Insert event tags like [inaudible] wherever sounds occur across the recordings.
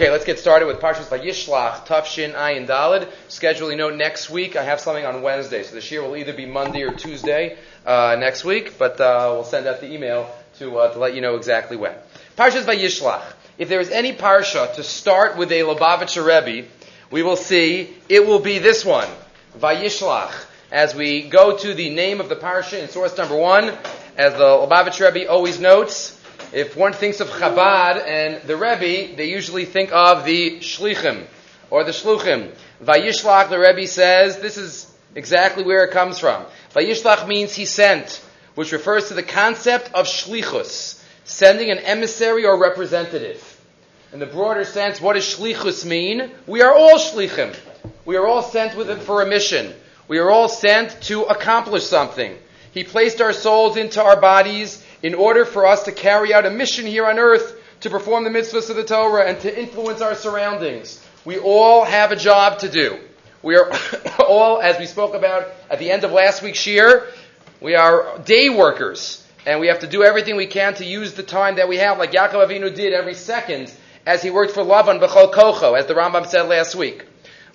Okay, let's get started with Parshas Vayishlach, Tafshin Ayin Dalid. Scheduling know, next week. I have something on Wednesday, so this year will either be Monday or Tuesday uh, next week, but uh, we'll send out the email to, uh, to let you know exactly when. Parshas Vayishlach. If there is any parsha to start with a Lubavitcher Rebbe, we will see it will be this one, Vayishlach. As we go to the name of the parsha in source number one, as the Lubavitcher Rebbe always notes, if one thinks of Chabad and the Rebbe, they usually think of the Shlichim or the Shluchim. Vayishlach, the Rebbe says, this is exactly where it comes from. Vayishlach means he sent, which refers to the concept of Shlichus, sending an emissary or representative. In the broader sense, what does Shlichus mean? We are all Shlichim. We are all sent with it for a mission. We are all sent to accomplish something. He placed our souls into our bodies in order for us to carry out a mission here on earth to perform the mitzvahs of the Torah and to influence our surroundings. We all have a job to do. We are [coughs] all, as we spoke about at the end of last week's year, we are day workers. And we have to do everything we can to use the time that we have, like Yaakov Avinu did every second as he worked for Lavan B'chol Kocho, as the Rambam said last week.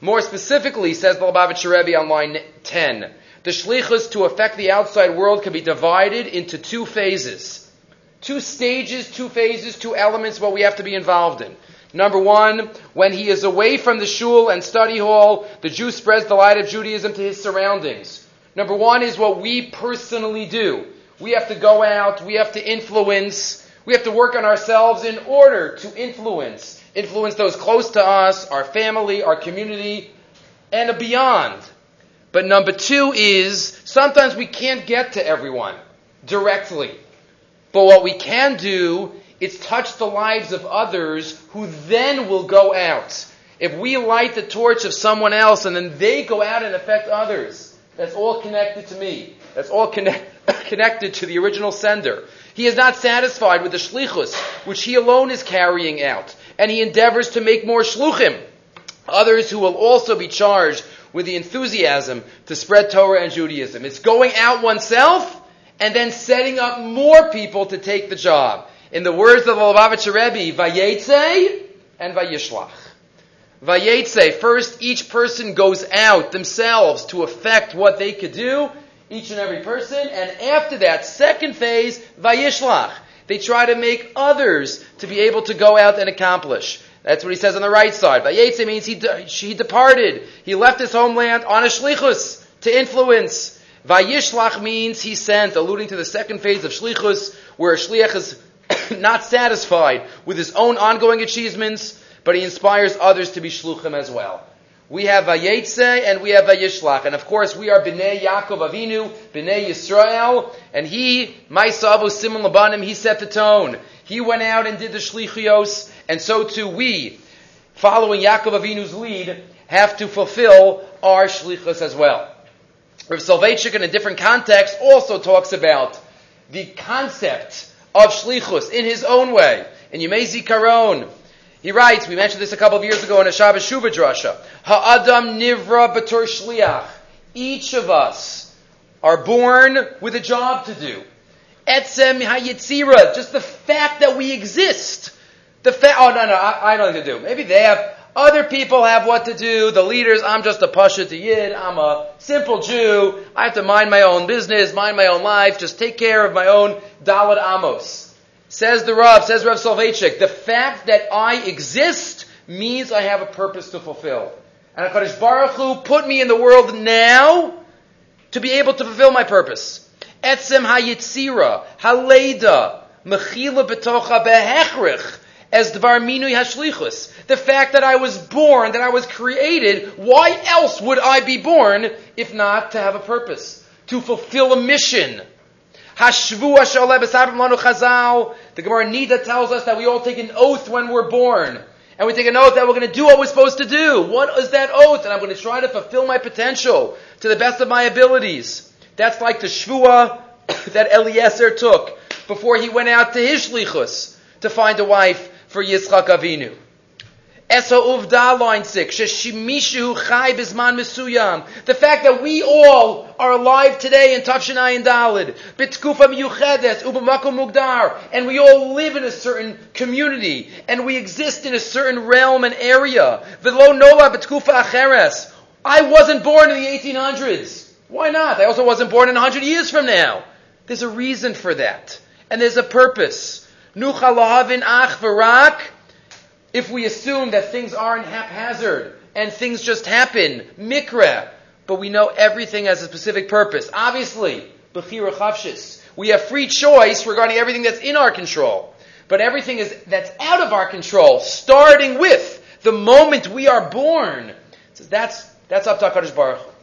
More specifically, says the Lubavitcher Rebbe on line 10, the shlichus to affect the outside world can be divided into two phases. Two stages, two phases, two elements what we have to be involved in. Number one, when he is away from the shul and study hall, the Jew spreads the light of Judaism to his surroundings. Number one is what we personally do. We have to go out, we have to influence, we have to work on ourselves in order to influence. Influence those close to us, our family, our community, and beyond. But number two is sometimes we can't get to everyone directly. But what we can do is touch the lives of others who then will go out. If we light the torch of someone else and then they go out and affect others, that's all connected to me. That's all connect, [coughs] connected to the original sender. He is not satisfied with the shlichus, which he alone is carrying out, and he endeavors to make more shluchim, others who will also be charged with the enthusiasm to spread Torah and Judaism. It's going out oneself and then setting up more people to take the job. In the words of the Lubavitcher Rebbe, Vayetze and Vayishlach. Vayetze, first each person goes out themselves to affect what they could do, each and every person, and after that, second phase, Vayishlach. They try to make others to be able to go out and accomplish. That's what he says on the right side. Vayetze means he, de- departed. He left his homeland on a shlichus to influence. Vayishlach means he sent, alluding to the second phase of shlichus, where a shliach is [coughs] not satisfied with his own ongoing achievements, but he inspires others to be shluchim as well. We have Vayetze and we have Vayishlach. And of course, we are Bnei Yaakov Avinu, Bnei Yisrael, and he, Maisavu Simon Labanim, he set the tone. He went out and did the Shlichios, and so too we, following Yaakov Avinu's lead, have to fulfill our Shlichus as well. Rav Soloveitchik, in a different context, also talks about the concept of Shlichus in his own way. In Yemei Zikaron, he writes, we mentioned this a couple of years ago in a Shabbos Shuvah drasha, Ha'adam nivra b'tor shliach. Each of us are born with a job to do. Etzem hayitzira, just the fact that we exist. The fact, oh no, no, I, don't what to do. Maybe they have, other people have what to do, the leaders, I'm just a pasha to yid, I'm a simple Jew, I have to mind my own business, mind my own life, just take care of my own daled amos. Says the Rav, says Rav Soloveitchik, the fact that I exist means I have a purpose to fulfill. And HaKadosh Baruch Hu put me in the world now to be able to fulfill my purpose. Etzem hayitzira, haleda, mechila betocha behechrich, as dvar minui hashlichus. The fact that I was born, that I was created, why else would I be born if not to have a purpose? To fulfill a mission. The Gemara Nida tells us that we all take an oath when we're born. And we take an oath that we're going to do what we're supposed to do. What is that oath? And I'm going to try to fulfill my potential to the best of my abilities. That's like the shvua [coughs] that Eliezer took before he went out to his shlichus to find a wife for Yitzchak Avinu. Eso Uvda, line 6. Sheshimishu chai bisman misuyam. The fact that we all are alive today in Tafshin Ayin Dalid. Bitkufa miyuchedes, ubamakum mugdar. And we all live in a certain community. And we exist in a certain realm and area. Velo nola bitkufa acheres. I wasn't born in the 1800s. Why not? I also wasn't born in 100 years from now. There's a reason for that. And there's a purpose. If we assume that things aren't haphazard and things just happen, mikra, but we know everything has a specific purpose. Obviously, bechira. We have free choice regarding everything that's in our control. But everything is, that's out of our control, starting with the moment we are born. So that's, that's up to HaKadosh Baruch.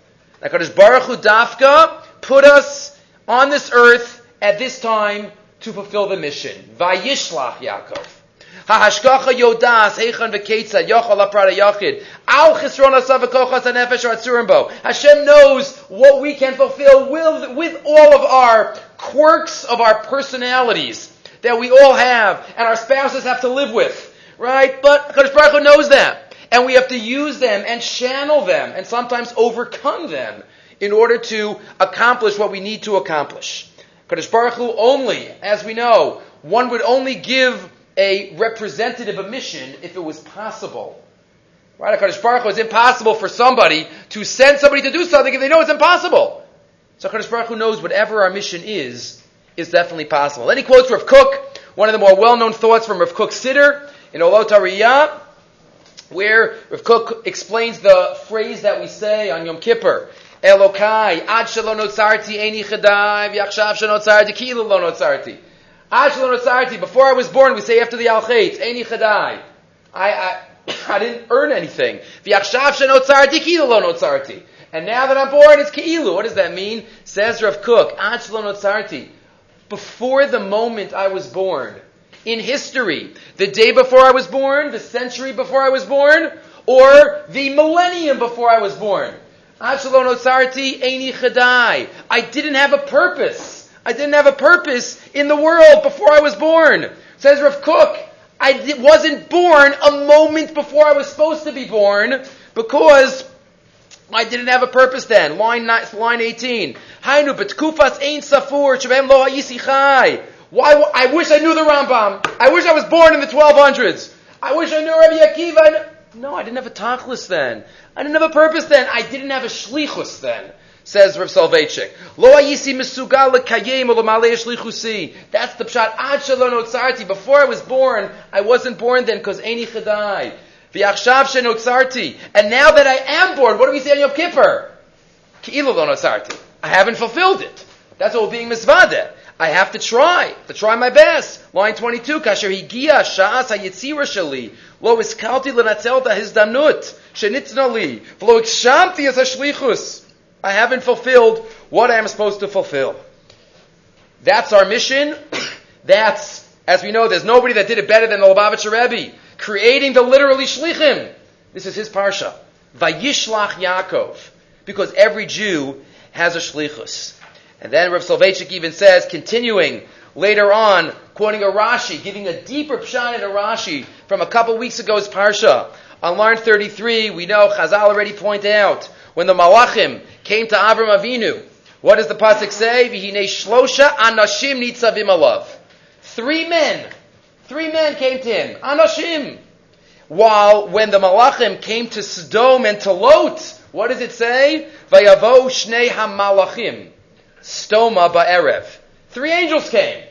HaKadosh Baruch Hu Dafka put us on this earth at this time to fulfill the mission. Vayishlach Yaakov. Hahashkacha yodas heichan v'ketzad yochal aprada yachid al chisron asav v'kochas hanefesh atzurimbo. Hashem knows what we can fulfill with, with all of our quirks of our personalities that we all have and our spouses have to live with, right? But Hakadosh Baruch Hu knows that, and we have to use them and channel them and sometimes overcome them in order to accomplish what we need to accomplish. Hakadosh Baruch Hu only, as we know, one would only give a representative a mission if it was possible. Right? HaKadosh Baruch Hu, it's impossible for somebody to send somebody to do something if they know it's impossible. So HaKadosh Baruch Hu knows whatever our mission is, is definitely possible. Then he quotes Rav Kook, one of the more well-known thoughts from Rav Kook Siddur in Olat Re'iyah, where Rav Kook explains the phrase that we say on Yom Kippur. Elokai, ad shelo notzarti, eini chadai, v'yachshav shenotzarti, kilu lo notzarti. Before I was born, we say after the Al Chait, Eini Chadai. I, I, [coughs] I didn't earn anything. And now that I'm born, it's Ki'ilu. What does that mean? Says Rav Kook, Before the moment I was born, in history, the day before I was born, the century before I was born, or the millennium before I was born. I didn't have a purpose. I didn't have a purpose in the world before I was born. Says Rav Kook, I wasn't born a moment before I was supposed to be born because I didn't have a purpose then. Line, line 18. Hainu betkufas ein safur lo chai. Why? I wish I knew the Rambam. I wish I was born in the 1200s. I wish I knew Rabbi Akiva. No, I didn't have a tachlis then. I didn't have a purpose then. I didn't have a shlichus then says Rav Soloveitchik. Lo ayisi misugal lekayim shlichusi. That's the pshat. Ad shalon otzarti. Before I was born, I wasn't born then because eni chadai. V'yachshav shenotzarti. And now that I am born, what do we say on Yom Kippur? Ki'ilu lo notzarti. I haven't fulfilled it. That's all being misvadeh. I have to try, to try my best. Line 22, kasher higia sha'as hayitzira shali, lo iskalti lenatzel da hizdanut, shenitzna li, v'lo ikshamti as hashlichus. I haven't fulfilled what I am supposed to fulfill. That's our mission. [clears throat] That's, as we know, there's nobody that did it better than the Lubavitcher Rebbe, creating the literally shlichim. This is his parsha. Vayishlach Yaakov. Because every Jew has a shlichus. And then Rav Soloveitchik even says, continuing later on, quoting a Rashi, giving a deeper pshat in a Rashi from a couple weeks ago's parsha. On line 33, we know Chazal already pointed out when the Malachim came to Avram Avinu, what does the pasuk say? V'hinei shlosha anashim nitzavim alav. Three men, three men came to him, anashim. While when the Malachim came to Sodom and to Lot, what does it say? Vayavo shnei hamalachim, stoma ba'erev. Three angels came.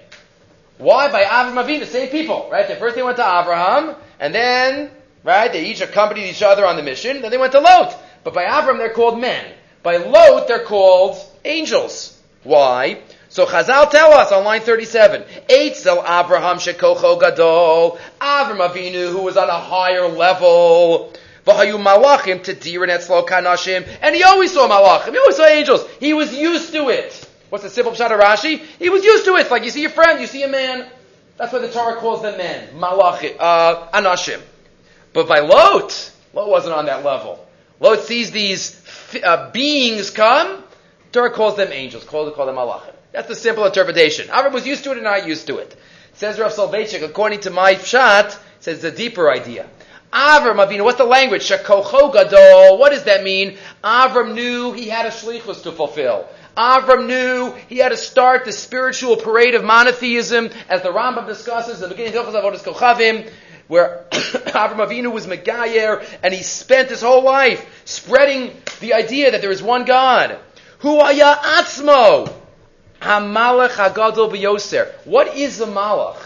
Why? By Avram Avinu, same people, right? They first they went to Avraham, and then, right, they each accompanied each other on the mission, then they went to Lot. But by Avram, they're called men. By Lot, they're called angels. Why? So Chazal tell us on line 37, Eitzel Abraham shekocho gadol, Avram Avinu, who was on a higher level, V'hayu malachim tedirin etzlo kanashim, and he always saw malachim, he always saw angels. He was used to it. What's the simple pshat of Rashi? He was used to it. Like you see your friend, you see a man. That's why the Torah calls them men, malachim, uh, anashim. But by Lot, Lot wasn't on that level. Lot sees these uh, beings come, Torah calls them angels, calls call them malachim. That's the simple interpretation. Avram was used to it and not used to it. Says Rav Soloveitchik, according to my pshat, says the deeper idea. Avram Avinu, what's the language? Shekocho gadol. What does that mean? Avram knew he had a shlichus to fulfill. Avram knew he had to start the spiritual parade of monotheism, as the Rambam discusses in the beginning of Hilchos Avodas Kochavim, where [coughs] Avram Avinu was Megayer, and he spent his whole life spreading the idea that there is one God. Hu haya atzmo, hamalach hagadol b'yoser. What is a malach?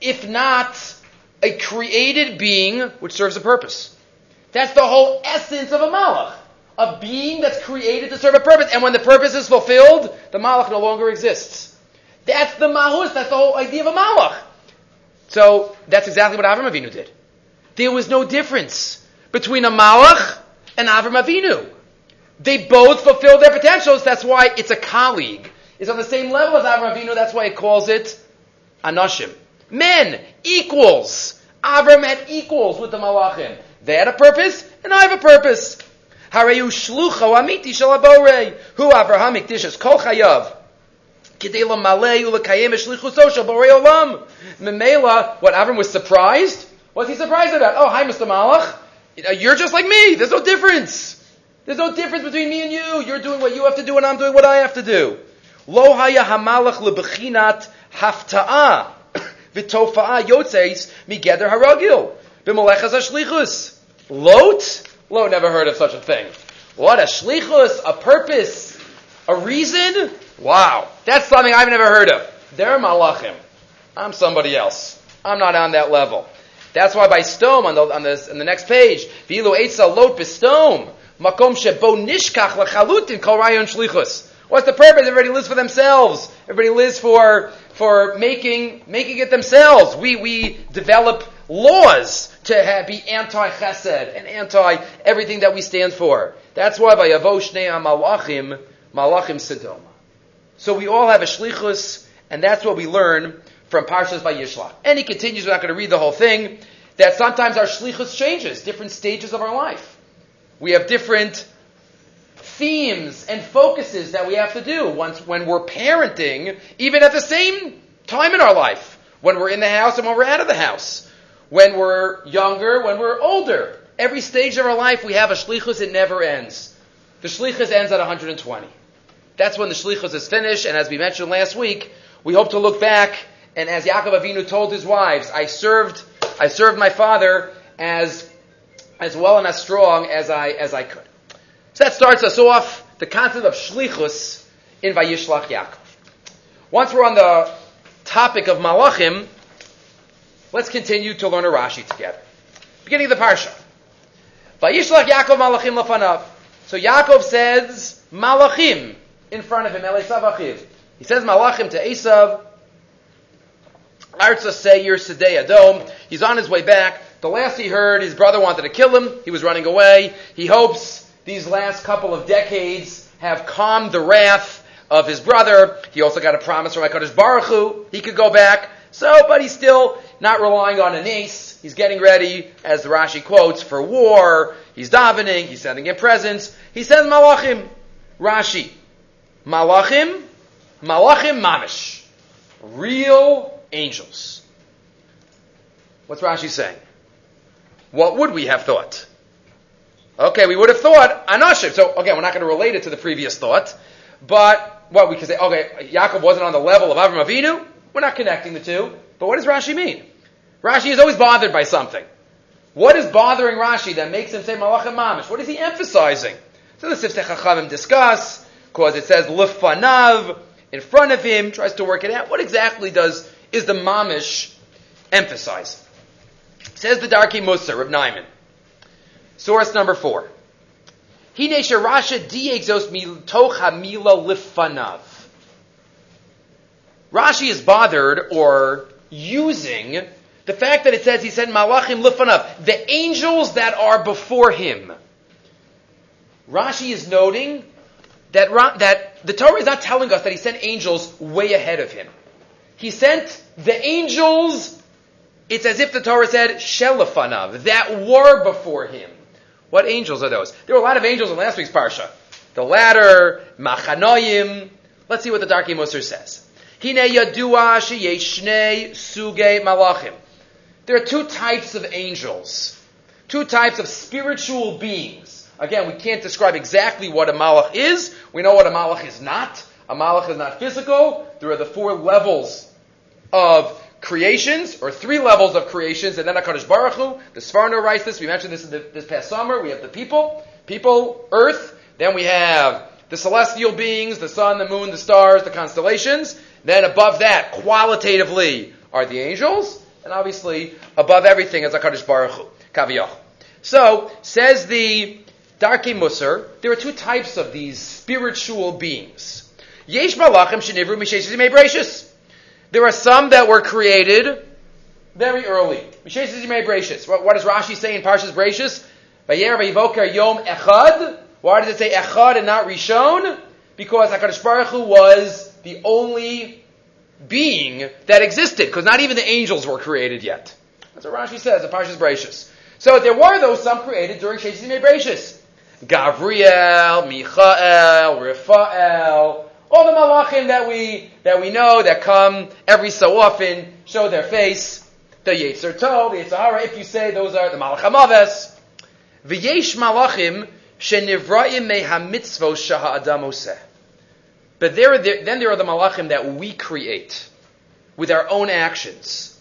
If not a created being which serves a purpose. That's the whole essence of a malach. A being that's created to serve a purpose. And when the purpose is fulfilled, the malach no longer exists. That's the mahus, that's the whole idea of a malach. So that's exactly what Avram Avinu did. There was no difference between a malach and Avram Avinu. They both fulfilled their potentials. That's why it's a colleague. It's on the same level as Avram Avinu. That's why it calls it Anashim. Men, equals. Avram had equals with the Malachim. They had a purpose, and I have a purpose. Harayu shlucho amiti shalabore. Hu Avraham ikdishas kol chayav. Kedela malei ulakayim eshlichuso shalborei olam. Memela, what Avram was surprised? What's he surprised about? Oh, hi, Mr. Malach. You're just like me. There's no difference. There's no difference between me and you. You're doing what you have to do, and I'm doing what I have to do. Lo haya hamalach lebechinat hafta'ah v'tofa'a yotzeis migeder haragil b'malechas hashlichus. Lot? Lot never heard of such a thing. What a shlichus, a purpose, a reason? Wow, that's something I've never heard of. They're malachim. I'm somebody else. I'm not on that level. That's why by stone on the on this on the next page, vilu eitza lot bestom makom shebo nishkach lachalutin kol rayon shlichus. What's the purpose? Everybody lives for themselves. Everybody lives for for making making it themselves. We we develop laws to have, be anti chesed and anti everything that we stand for. That's why by Yavo Shnei Malachim Malachim Sedoma. So we all have a shlichus, and that's what we learn from Parshas by Yishlach. And he continues. We're not going to read the whole thing. That sometimes our shlichus changes, different stages of our life. We have different themes and focuses that we have to do once when we're parenting, even at the same time in our life, when we're in the house and when we're out of the house, when we're younger, when we're older. Every stage of our life, we have a shlichus. It never ends. The shlichus ends at 120. That's when the shlichus is finished. And as we mentioned last week, we hope to look back. And as Yaakov Avinu told his wives, I served, I served my father as as well and as strong as I as I could. So that starts us off the concept of shlichus in Vayishlach Yaakov. Once we're on the topic of malachim, let's continue to learn a Rashi together. Beginning of the parsha. Vayishlach Yaakov malachim lafanav. So Yaakov says malachim in front of him. He says malachim to Esav. Arza Seir Sedei Adom. He's on his way back. The last he heard, his brother wanted to kill him. He was running away. He hopes these last couple of decades have calmed the wrath of his brother. He also got a promise from HaKadosh Baruch Hu. He could go back. So, but he's still not relying on an ace. He's getting ready, as the Rashi quotes, for war. He's davening. He's sending in presents. He sends malachim. Rashi. Malachim. Malachim mamish. Real angels. What's Rashi saying? What would we have thought? Okay, we would have thought Anashim. So again, we're not going to relate it to the previous thought, but what we could say, okay, Yaakov wasn't on the level of Avram Avinu. We're not connecting the two. But what does Rashi mean? Rashi is always bothered by something. What is bothering Rashi that makes him say Malachim Mamish? What is he emphasizing? So the Sifsei Chachamim discuss, because it says Lufanav in front of him, tries to work it out. What exactly does is the Mamish emphasize? Says the Darkei Mussar, Reb Naiman. Source number four. Hine Rasha diexos miltocha mila lifanav. Rashi is bothered or using the fact that it says he said malachim lifanav, the angels that are before him. Rashi is noting that, that the Torah is not telling us that he sent angels way ahead of him. He sent the angels, it's as if the Torah said, shelafanav, that were before him. What angels are those? There were a lot of angels in last week's parsha. The ladder, machanoyim. Let's see what the Darkei Mussar says. Hine yadua sheyeshnei suge malachim. There are two types of angels. Two types of spiritual beings. Again, we can't describe exactly what a malach is. We know what a malach is not. A malach is not physical. There are the four levels of creations, or three levels of creations, and then HaKadosh Baruch Hu, the Sforno writes this, we mentioned this the, this past summer, we have the people, people, earth, then we have the celestial beings, the sun, the moon, the stars, the constellations, then above that, qualitatively, are the angels, and obviously, above everything is HaKadosh Baruch Hu, Kaviyach. So, says the Darkei Musar, there are two types of these spiritual beings. Yesh malachim shenivru gracious. There are some that were created very early. What, does Rashi say in Parshas Brachus? Yom Echad. Why does it say Echad and not Rishon? Because HaKadosh Baruch Hu was the only being that existed, because not even the angels were created yet. That's what Rashi says in Parshas Brachus. So there were those some created during Sheshis Brachus. Gavriel, Michael, Raphael, all the malachim that we that we know that come every so often show their face. The Yetzer Tov, the Yetzer Hara, if you say those are the malachim aves. V'yesh malachim shenivraim me hamitzvos shaha adam But there, then there are the malachim that we create with our own actions.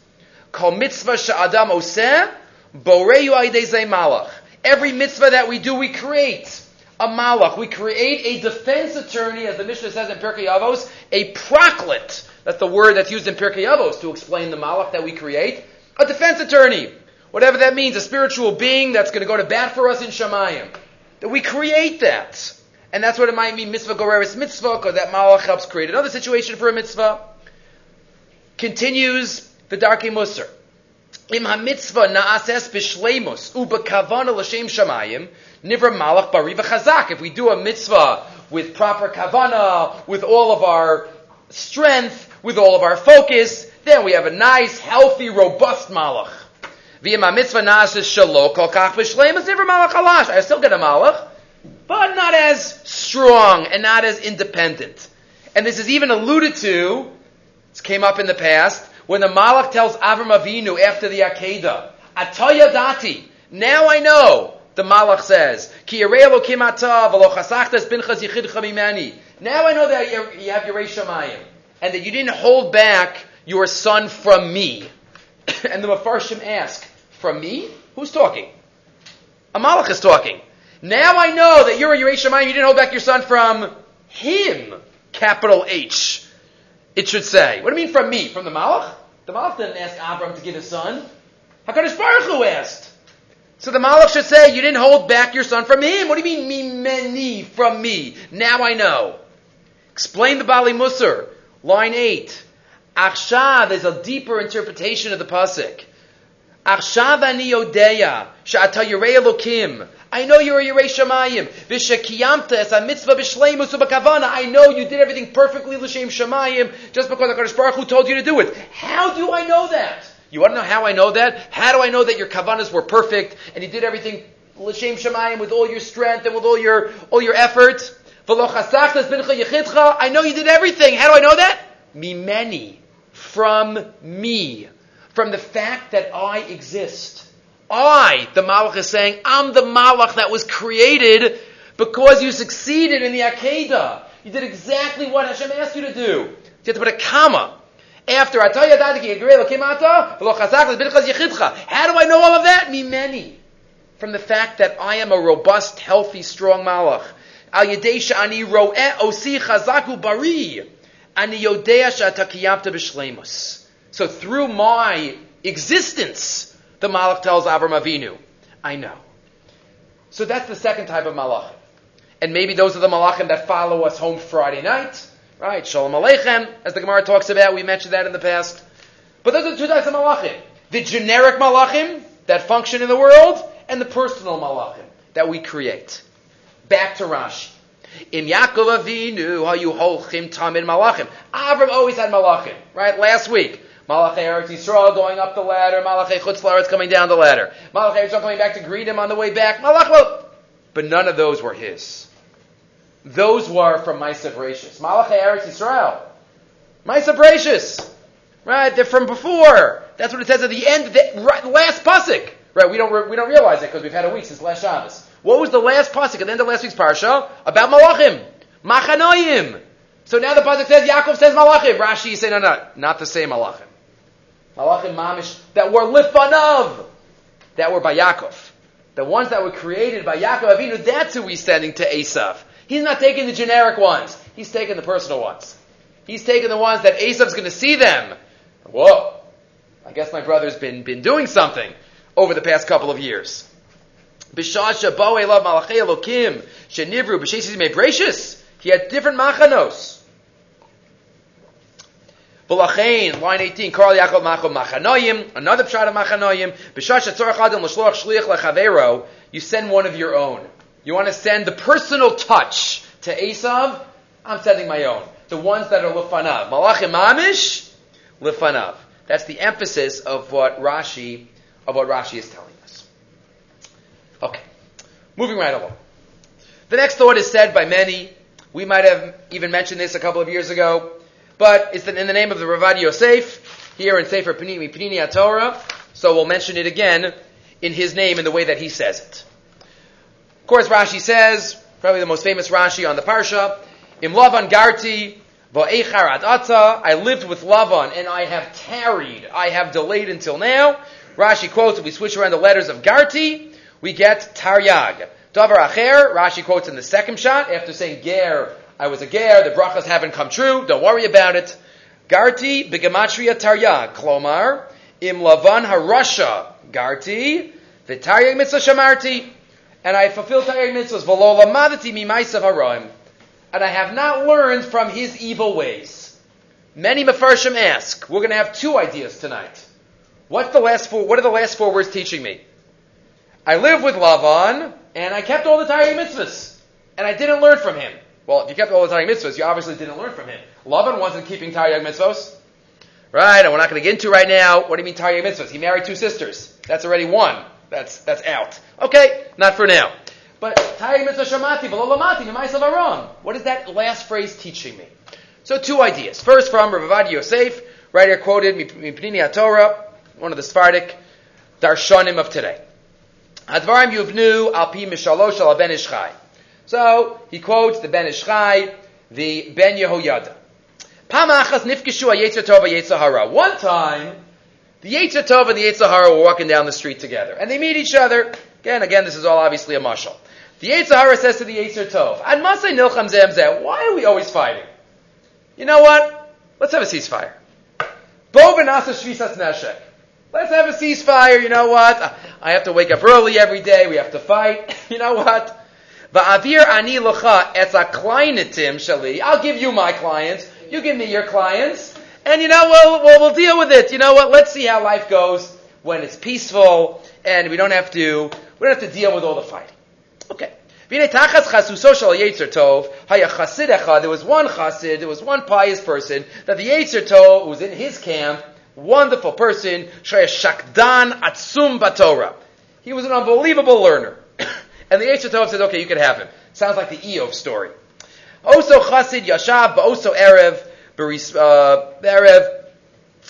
Kol mitzvah sha'adam oseh, aydei malach. Every mitzvah that we do, we create a malach. We create a defense attorney, as the Mishnah says in Pirkei Avos, a praklit. That's the word that's used in Pirkei Avos to explain the malach that we create. A defense attorney. Whatever that means, a spiritual being that's going to go to bat for us in Shemayim. That we create that. And that's what it might mean, mitzvah goreris mitzvah, because that malach helps create another situation for a mitzvah. Continues the Darkei Musar. Im ha-mitzvah na'ases l'shem shamayim nivra malach. If we do a mitzvah with proper kavana, with all of our strength, with all of our focus, then we have a nice, healthy, robust malach. V'im ha-mitzvah na'ases shalo kol kach b'shleimus nivra malach halash. I still get a malach, but not as strong and not as independent. And this is even alluded to, this came up in the past, when the Malach tells Avram Avinu after the Akedah, Ataya dati, now I know, the Malach says, Ki v'lo binchas yichidcha mimani. Now I know that you have your Shemayim, and that you didn't hold back your son from me. [coughs] and the Mefarshim ask, from me? Who's talking? A Malach is talking. Now I know that you're a Yerei Shemayim, you didn't hold back your son from him. Capital H it should say. What do you mean from me? From the Malach? The Malach didn't ask Abram to give his son. How HaKadosh Baruch Hu asked. So the Malach should say, you didn't hold back your son from him. What do you mean, from me? Now I know. Explain the Bali Musar. Line 8. Achshav is a deeper interpretation of the Pasuk. Achshav ani yodeya, sha'ata yirei I know you're a Yerei Shemayim. V'shekiyamta es mitzvah b'shleimus u'b'kavana. I know you did everything perfectly l'shem Shemayim just because HaKadosh Baruch Hu told you to do it. How do I know that? You want to know how I know that? How do I know that your kavanas were perfect and you did everything l'shem Shemayim with all your strength and with all your all your effort? I know you did everything. How do I know that? Mimeni. From me. From the fact that I exist. I, the Malach is saying, I'm the Malach that was created because you succeeded in the Akedah. You did exactly what Hashem asked you to do. You have to put a comma. After how do I know all of that? Me many. From the fact that I am a robust, healthy, strong Malach. Al yedesha ani ro'eh osi chazaku bari. Ani yodea she'atakiyamta b'shleimus. So through my existence, the Malach tells Avram Avinu, I know. So that's the second type of Malachim. And maybe those are the Malachim that follow us home Friday night, right? Shalom Aleichem, as the Gemara talks about. We mentioned that in the past. But those are two types of Malachim. The generic Malachim that function in the world, and the personal Malachim that we create. Back to Rashi. In Yaakov Avinu, how you hold holchim tamid malachim. Avram always had malachim, right? Last week, Malachei Eretz Yisrael going up the ladder, Malachei Chutz Laretz coming down the ladder, Malachei Yisrael coming back to greet him on the way back, Malach, but none of those were his. Those were from Maisa Brachus. Malachei Eretz Yisrael. Maisa Brachus. Right, they're from before. That's what it says at the end, of the last pasuk. Right? We don't re- we don't realize it because we've had a week since last Shabbos. What was the last pasuk at the end of last week's parsha about Malachim? Machanoim. So now the pasuk says Yaakov says Malachim. Rashi saying no, no, not the same Malachim. Malachim mamish that were lifanav, that were by Yaakov. The ones that were created by Yaakov Avinu, that's who he's sending to Esav. He's not taking the generic ones. He's taking the personal ones. He's taking the ones that Esav's going to see them. Whoa. I guess my brother's been, been doing something over the past couple of years. Bishasha boe love malachei elokim shenivru b'sheisis mebrachis. He had different machanos. Line 18, Karl Yaakov Machom Machanoyim, another pshat of Machanoyim, B'shash Tzorach Adam Shliach you send one of your own. You want to send the personal touch to Esav? I'm sending my own. The ones that are Lefanav. Malachim Amish, Lefanav. That's the emphasis of what Rashi, of what Rashi is telling us. Okay. Moving right along. The next thought is said by many. We might have even mentioned this a couple of years ago. But it's in the name of the Ravad Yosef, here in Sefer Panini, Panini Torah, so we'll mention it again in his name in the way that he says it. Of course, Rashi says, probably the most famous Rashi on the Parsha, Im Lavan Garti, Va'echar Ata, I lived with Lavan and I have tarried, I have delayed until now. Rashi quotes, if we switch around the letters of Garti, we get Taryag. Davar Acher, Rashi quotes in the second shot, after saying Ger, I was a ger, the brachas haven't come true, don't worry about it. Garti begematria tarya, klomar, im lavan harasha, garti, v'taryag mitzvah shamarti, and I fulfilled taryag mitzvahs, v'lo lamadati mimaisav haraim, and I have not learned from his evil ways. Many mafarshim ask, we're going to have two ideas tonight. What's the last four, what are the last four words teaching me? I live with Lavan, and I kept all the taryag mitzvahs, and I didn't learn from him. Well, if you kept all the Taryag mitzvahs, you obviously didn't learn from him. Laban wasn't keeping Taryag mitzvahs. Right, and we're not going to get into right now. What do you mean Taryag mitzvahs? He married two sisters. That's already one. That's, that's out. Okay, not for now. But Taryag mitzvah shamati, v'lo lamati, aram. What is that last phrase teaching me? So two ideas. First from Rav Ravad Yosef, right here quoted, Mipnini Torah, one of the Sephardic darshanim of today. Advarim yuvnu al pi mishalosh al Ben Ish Chai. So he quotes the Ben Ish Chai, the Ben Yehoyada. One time, the Yetzer Tov and the Yetzer were walking down the street together, and they meet each other. Again, again, this is all obviously a mashal. The Yetzer says to the Yetzer Tov, "Ad masay nilcham zem Why are we always fighting? You know what? Let's have a ceasefire. Let's have a ceasefire. You know what? I have to wake up early every day. We have to fight. [laughs] You know what? Va'avir ani etza kleinitim shali. I'll give you my clients. You give me your clients. And you know, we'll, we'll, we'll deal with it. You know what? Let's see how life goes when it's peaceful and we don't have to, we don't have to deal with all the fighting. Okay. There was one chassid, there was one pious person that the Yetzer Tov was in his camp, wonderful person, Shakdan Atzum Batorah. He was an unbelievable learner. And the Yetzer says, okay, you can have him. Sounds like the Eov story. Also Chasid Yashab, also Erev, uh, Erev,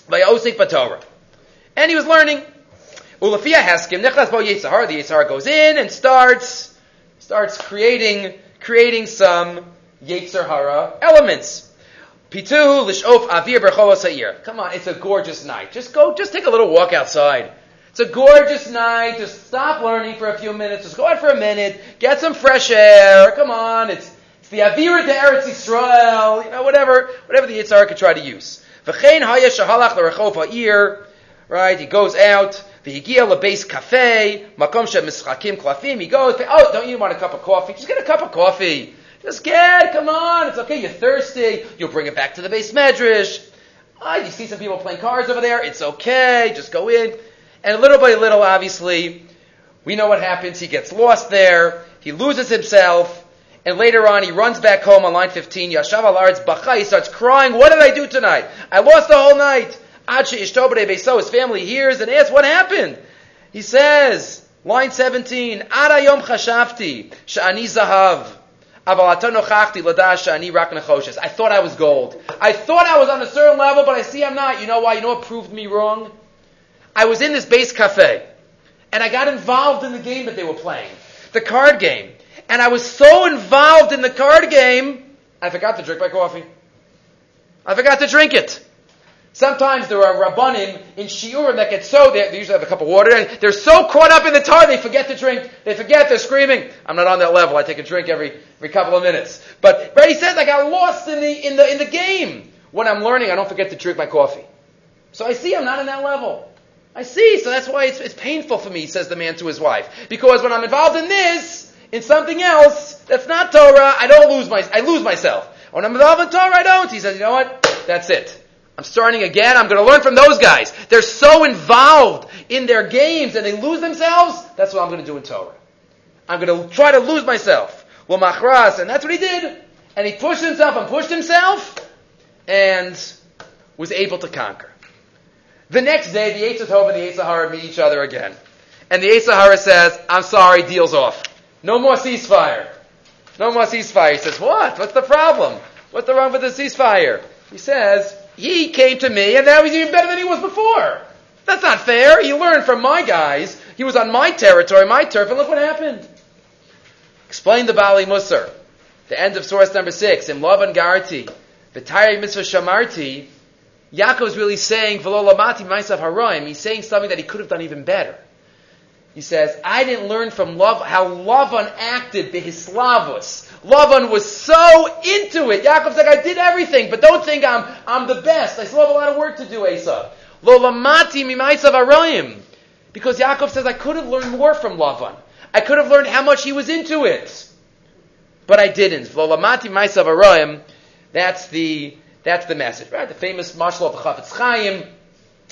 by Vayosik Batorah. And he was learning. Ulafia Heskim, Nechlas Bo Yetzahar, the Yetzahar goes in and starts, starts creating, creating some Hara elements. Pitu Lishof Avir Bercholos Come on, it's a gorgeous night. Just go, just take a little walk outside. It's a gorgeous night. Just stop learning for a few minutes. Just go out for a minute. Get some fresh air. Come on. It's, it's the Avira de Eretz Yisrael. You know, whatever, whatever the Yitzhar could try to use. V'chein haya shahalach l'rechov ha'ir. Right? He goes out. V'higia lebeis cafe. Makom she mischakim klafim. He goes. Oh, don't you want a cup of coffee? Just get a cup of coffee. Just get, come on, it's okay, you're thirsty, you'll bring it back to the base medrash. Ah, you see some people playing cards over there, it's okay, just go in. And little by little, obviously, we know what happens. He gets lost there. He loses himself. And later on, he runs back home on line 15. Yashav al bacha. He starts crying. What did I do tonight? I lost the whole night. His family hears and asks, what happened? He says, line 17, Arayom chashavti sha'ani zahav. I thought I was gold. I thought I was on a certain level, but I see I'm not. You know why? You know what proved me wrong? I was in this base cafe, and I got involved in the game that they were playing, the card game. And I was so involved in the card game, I forgot to drink my coffee. I forgot to drink it. Sometimes there are rabbanim in shiurim that get so they, they usually have a cup of water. And they're so caught up in the tar they forget to drink. They forget. They're screaming. I'm not on that level. I take a drink every every couple of minutes. But but he says I got lost in the in the in the game. When I'm learning, I don't forget to drink my coffee. So I see I'm not in that level. I see. So that's why it's, it's painful for me, says the man to his wife, because when I'm involved in this, in something else that's not Torah, I don't lose my I lose myself. When I'm involved in Torah, I don't. He says, you know what? That's it. I'm starting again. I'm going to learn from those guys. They're so involved in their games and they lose themselves. That's what I'm going to do in Torah. I'm going to try to lose myself. Well, machras, and that's what he did. And he pushed himself and pushed himself and was able to conquer. The next day, the Eitzah and the Eitzah meet each other again. And the Eitzah says, I'm sorry, deal's off. No more ceasefire. No more ceasefire. He says, what? What's the problem? What's the wrong with the ceasefire? He says, he came to me and now he's even better than he was before. That's not fair. He learned from my guys. He was on my territory, my turf, and look what happened. Explain the Bali Musar. The end of source number six. In Lavan Garti, the Tari Mitzvah Shamarti, Yaakov is really saying, V'lo myself haroim. He's saying something that he could have done even better. He says, I didn't learn from love how Lavan acted behislavus. Lavan was so into it. Yaakov's like, I did everything, but don't think I'm I'm the best. I still have a lot of work to do, Asa. Lo lamati mimaisav arayim. Because Yaakov says, I could have learned more from Lavan. I could have learned how much he was into it. But I didn't. Lo lamati maisav arayim. That's the that's the message, right? The famous marshal of the Chafetz Chaim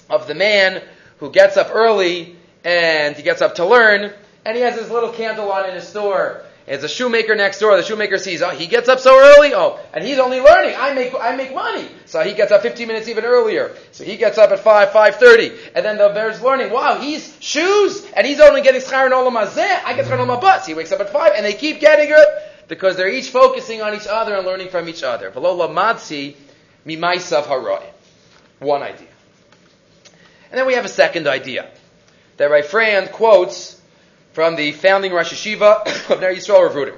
of the man who gets up early and he gets up to learn, and he has his little candle on in his store. It's a shoemaker next door. The shoemaker sees, oh, he gets up so early. Oh, and he's only learning. I make, I make money. So he gets up 15 minutes even earlier. So he gets up at 5, 5.30. And then the bear's learning, wow, he's shoes, and he's only getting schar and olam I get schar and olam bus. He wakes up at 5, and they keep getting it because they're each focusing on each other and learning from each other. One idea. And then we have a second idea that Rav Frand quotes from the founding Rosh Yeshiva of Ner Yisrael Rav.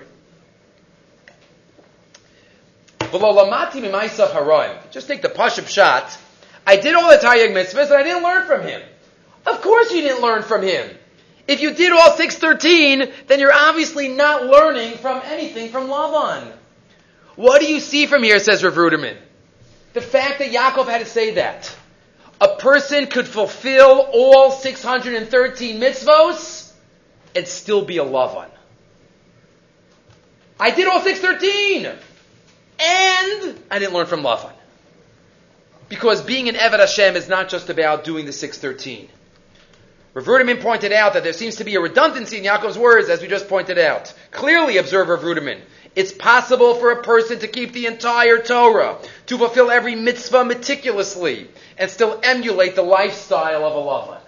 Just take the Pashup shot. I did all the Taryag mitzvahs and I didn't learn from him. Of course you didn't learn from him. If you did all 613, then you're obviously not learning from anything from Lavan. What do you see from here, says Rav Ruderman? The fact that Yaakov had to say that a person could fulfill all 613 mitzvos and still be a Lavan. I did all 613 and I didn't learn from Lavan. Because being an Eved Hashem is not just about doing the 613. Rav Ruderman pointed out that there seems to be a redundancy in Yaakov's words, as we just pointed out. Clearly, observe Rav Ruderman, it's possible for a person to keep the entire Torah, to fulfill every mitzvah meticulously, and still emulate the lifestyle of a Lavan.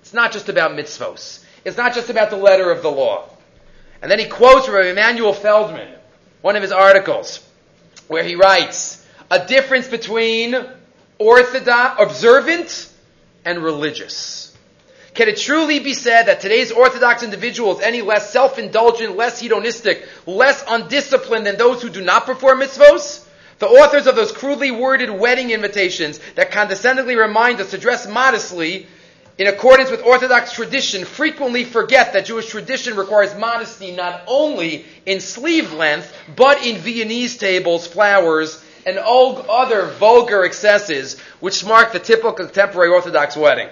It's not just about mitzvos. It's not just about the letter of the law. And then he quotes from Emanuel Feldman, one of his articles, where he writes, a difference between orthodox, observant, and religious. Can it truly be said that today's Orthodox individual is any less self-indulgent, less hedonistic, less undisciplined than those who do not perform mitzvos? The authors of those crudely worded wedding invitations that condescendingly remind us to dress modestly in accordance with Orthodox tradition frequently forget that Jewish tradition requires modesty not only in sleeve length, but in Viennese tables, flowers, and all other vulgar excesses which mark the typical contemporary Orthodox wedding.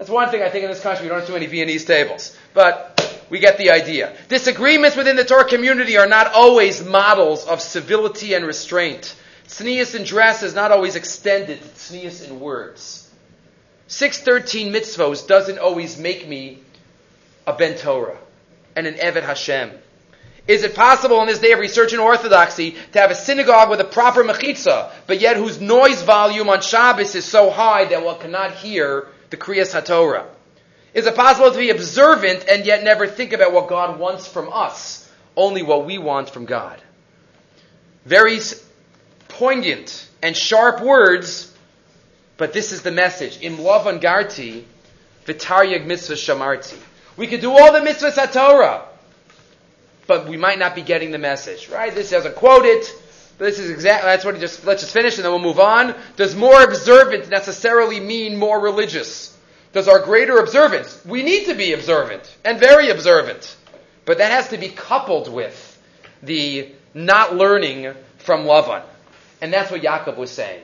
That's one thing I think in this country we don't have too many Viennese tables. But we get the idea. Disagreements within the Torah community are not always models of civility and restraint. Tznius in dress is not always extended to tznius in words. 613 mitzvos doesn't always make me a Ben Torah and an Eved Hashem. Is it possible in this day of research and orthodoxy to have a synagogue with a proper mechitza, but yet whose noise volume on Shabbos is so high that one cannot hear the Kriyas HaTorah? Is it possible to be observant and yet never think about what God wants from us, only what we want from God? Very poignant and sharp words, but this is the message. Im Lavan Garti, V'taryag mitzvah shamarti. We could do all the mitzvahs at Torah, but we might not be getting the message, right? This doesn't quote it. This is exactly, that's what he just, let's just finish and then we'll move on. Does more observant necessarily mean more religious? Does our greater observance, we need to be observant and very observant, but that has to be coupled with the not learning from Lavan. And that's what Yaakov was saying.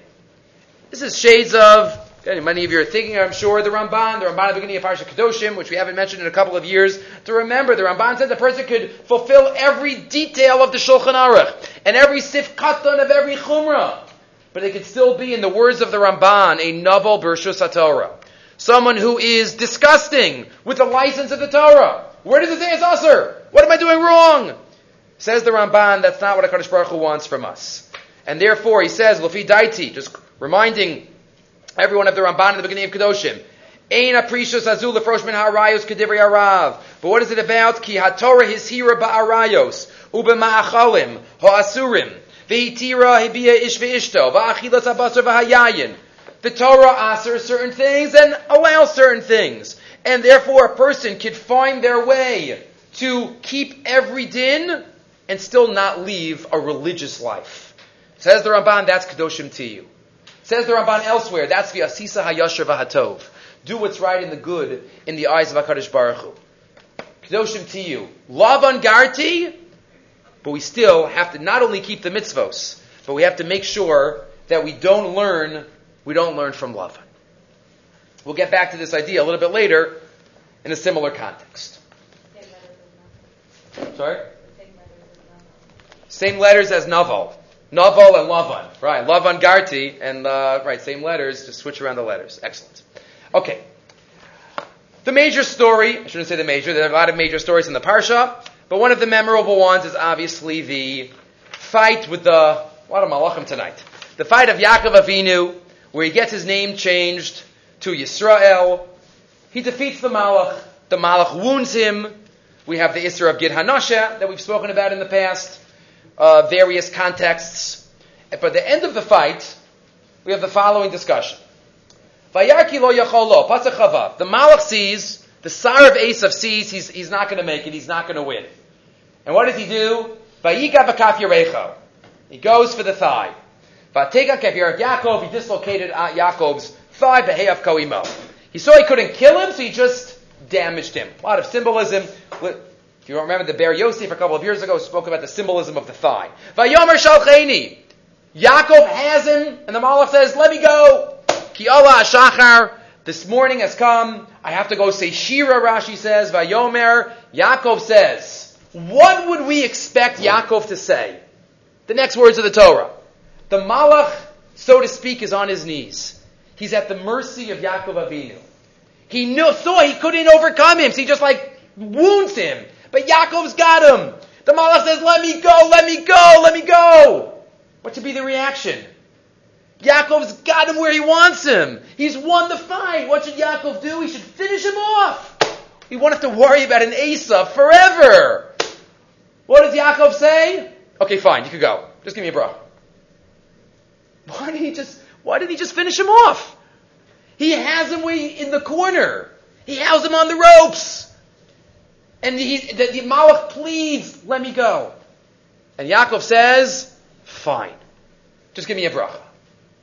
This is shades of, many of you are thinking, I'm sure, the Ramban, the Ramban at the beginning of Parsha Kedoshim, which we haven't mentioned in a couple of years. To remember, the Ramban said the person could fulfill every detail of the Shulchan Aruch, and every sifkatan of every chumrah. But it could still be, in the words of the Ramban, a naval Bershus HaTorah. Someone who is disgusting with the license of the Torah. Where does it say it's usher? What am I doing wrong? Says the Ramban, that's not what HaKadosh Baruch Hu wants from us. And therefore, he says, Lufi Daiti, just reminding everyone of the Ramban at the beginning of Kedoshim, Ein aprishos azul lefrosh min ha'arayos kedivri arav. But what is it about? Ki ha'torah hishira ba'arayos, ubema'achalim, ha'asurim, ve'itira hibia ish ve'ishto, va'achilas abasar v'hayayin. The Torah asks certain things and allows certain things. And therefore a person could find their way to keep every din and still not leave a religious life. Says the Ramban, that's Kedoshim to you. Says the Ramban elsewhere, that's the Asisa Hayasher Vahatov. Do what's right and the good in the eyes of HaKadosh Baruch Hu. Kedoshim to you. Lavan Garti, but we still have to not only keep the mitzvos, but we have to make sure that we don't learn, we don't learn from Lavan. We'll get back to this idea a little bit later in a similar context. Sorry? Same letters as Naval. Naval and Lavan. Right. Lavan Garti and, uh, right, same letters, just switch around the letters. Excellent. Okay. The major story, I shouldn't say the major, there are a lot of major stories in the Parsha, but one of the memorable ones is obviously the fight with the, what a malachim tonight. The fight of Yaakov Avinu, where he gets his name changed to Yisrael. He defeats the Malach. The Malach wounds him. We have the Isra of Gid Hanasha that we've spoken about in the past, uh, various contexts. At the end of the fight, we have the following discussion. Lo The Malach sees, the Sar of Esav sees he's, he's not going to make it, he's not going to win. And what does he do? He goes for the thigh. Yaakov, he dislocated uh, Yaakov's thigh. He saw he couldn't kill him, so he just damaged him. A lot of symbolism. If you remember, the Ber Yosef a couple of years ago spoke about the symbolism of the thigh. Vayomer shalcheni. Yaakov has him, and the Malach says, "Let me go." Ki shachar. This morning has come. I have to go say Shira. Rashi says, Vayomer. Yaakov says, "What would we expect Yaakov to say?" The next words of the Torah. The Malach, so to speak, is on his knees. He's at the mercy of Yaakov Avinu. He knew, saw he couldn't overcome him, so he just like wounds him. But Yaakov's got him. The Malach says, let me go, let me go, let me go. What should be the reaction? Yaakov's got him where he wants him. He's won the fight. What should Yaakov do? He should finish him off. He won't have to worry about an Asa forever. What does Yaakov say? Okay, fine, you can go. Just give me a bro. Why did he just, why did he just finish him off? He has him in the corner. He has him on the ropes. And he, the, the Malach pleads, let me go. And Yaakov says, fine. Just give me a bracha.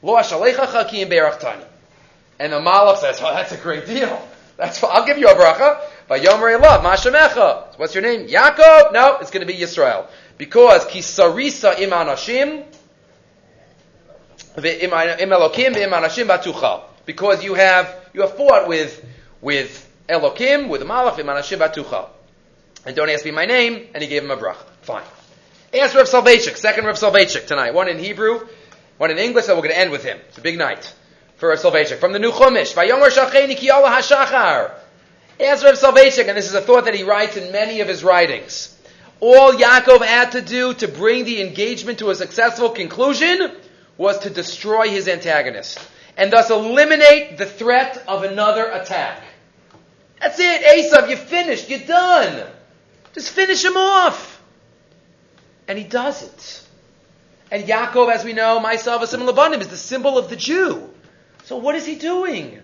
Lo be'erachtani. And the Malach says, oh, that's a great deal. That's I'll give you a bracha. Vayomer love mashamecha. What's your name? Yaakov? No, it's going to be Yisrael. Because kisarisa im anashim, im im anashim batuchal because you have you have fought with with Elokim, with the Malach, with Manashim Batucha. And don't ask me my name, and he gave him a bracha. Fine. Ask Rav Soloveitchik, second Rav Soloveitchik tonight. One in Hebrew, one in English, and we're going to end with him. It's a big night for Rav Soloveitchik. From the New Chumash, Vayomer Shacheni Ki Allah HaShachar. Ask Rav Soloveitchik, and this is a thought that he writes in many of his writings. All Yaakov had to do to bring the engagement to a successful conclusion was to destroy his antagonist and thus eliminate the threat of another attack. That's it, Esav, you're finished, you're done. Just finish him off. And he does it. And Yaakov, as we know, myself, a symbol of is the symbol of the Jew. So what is he doing?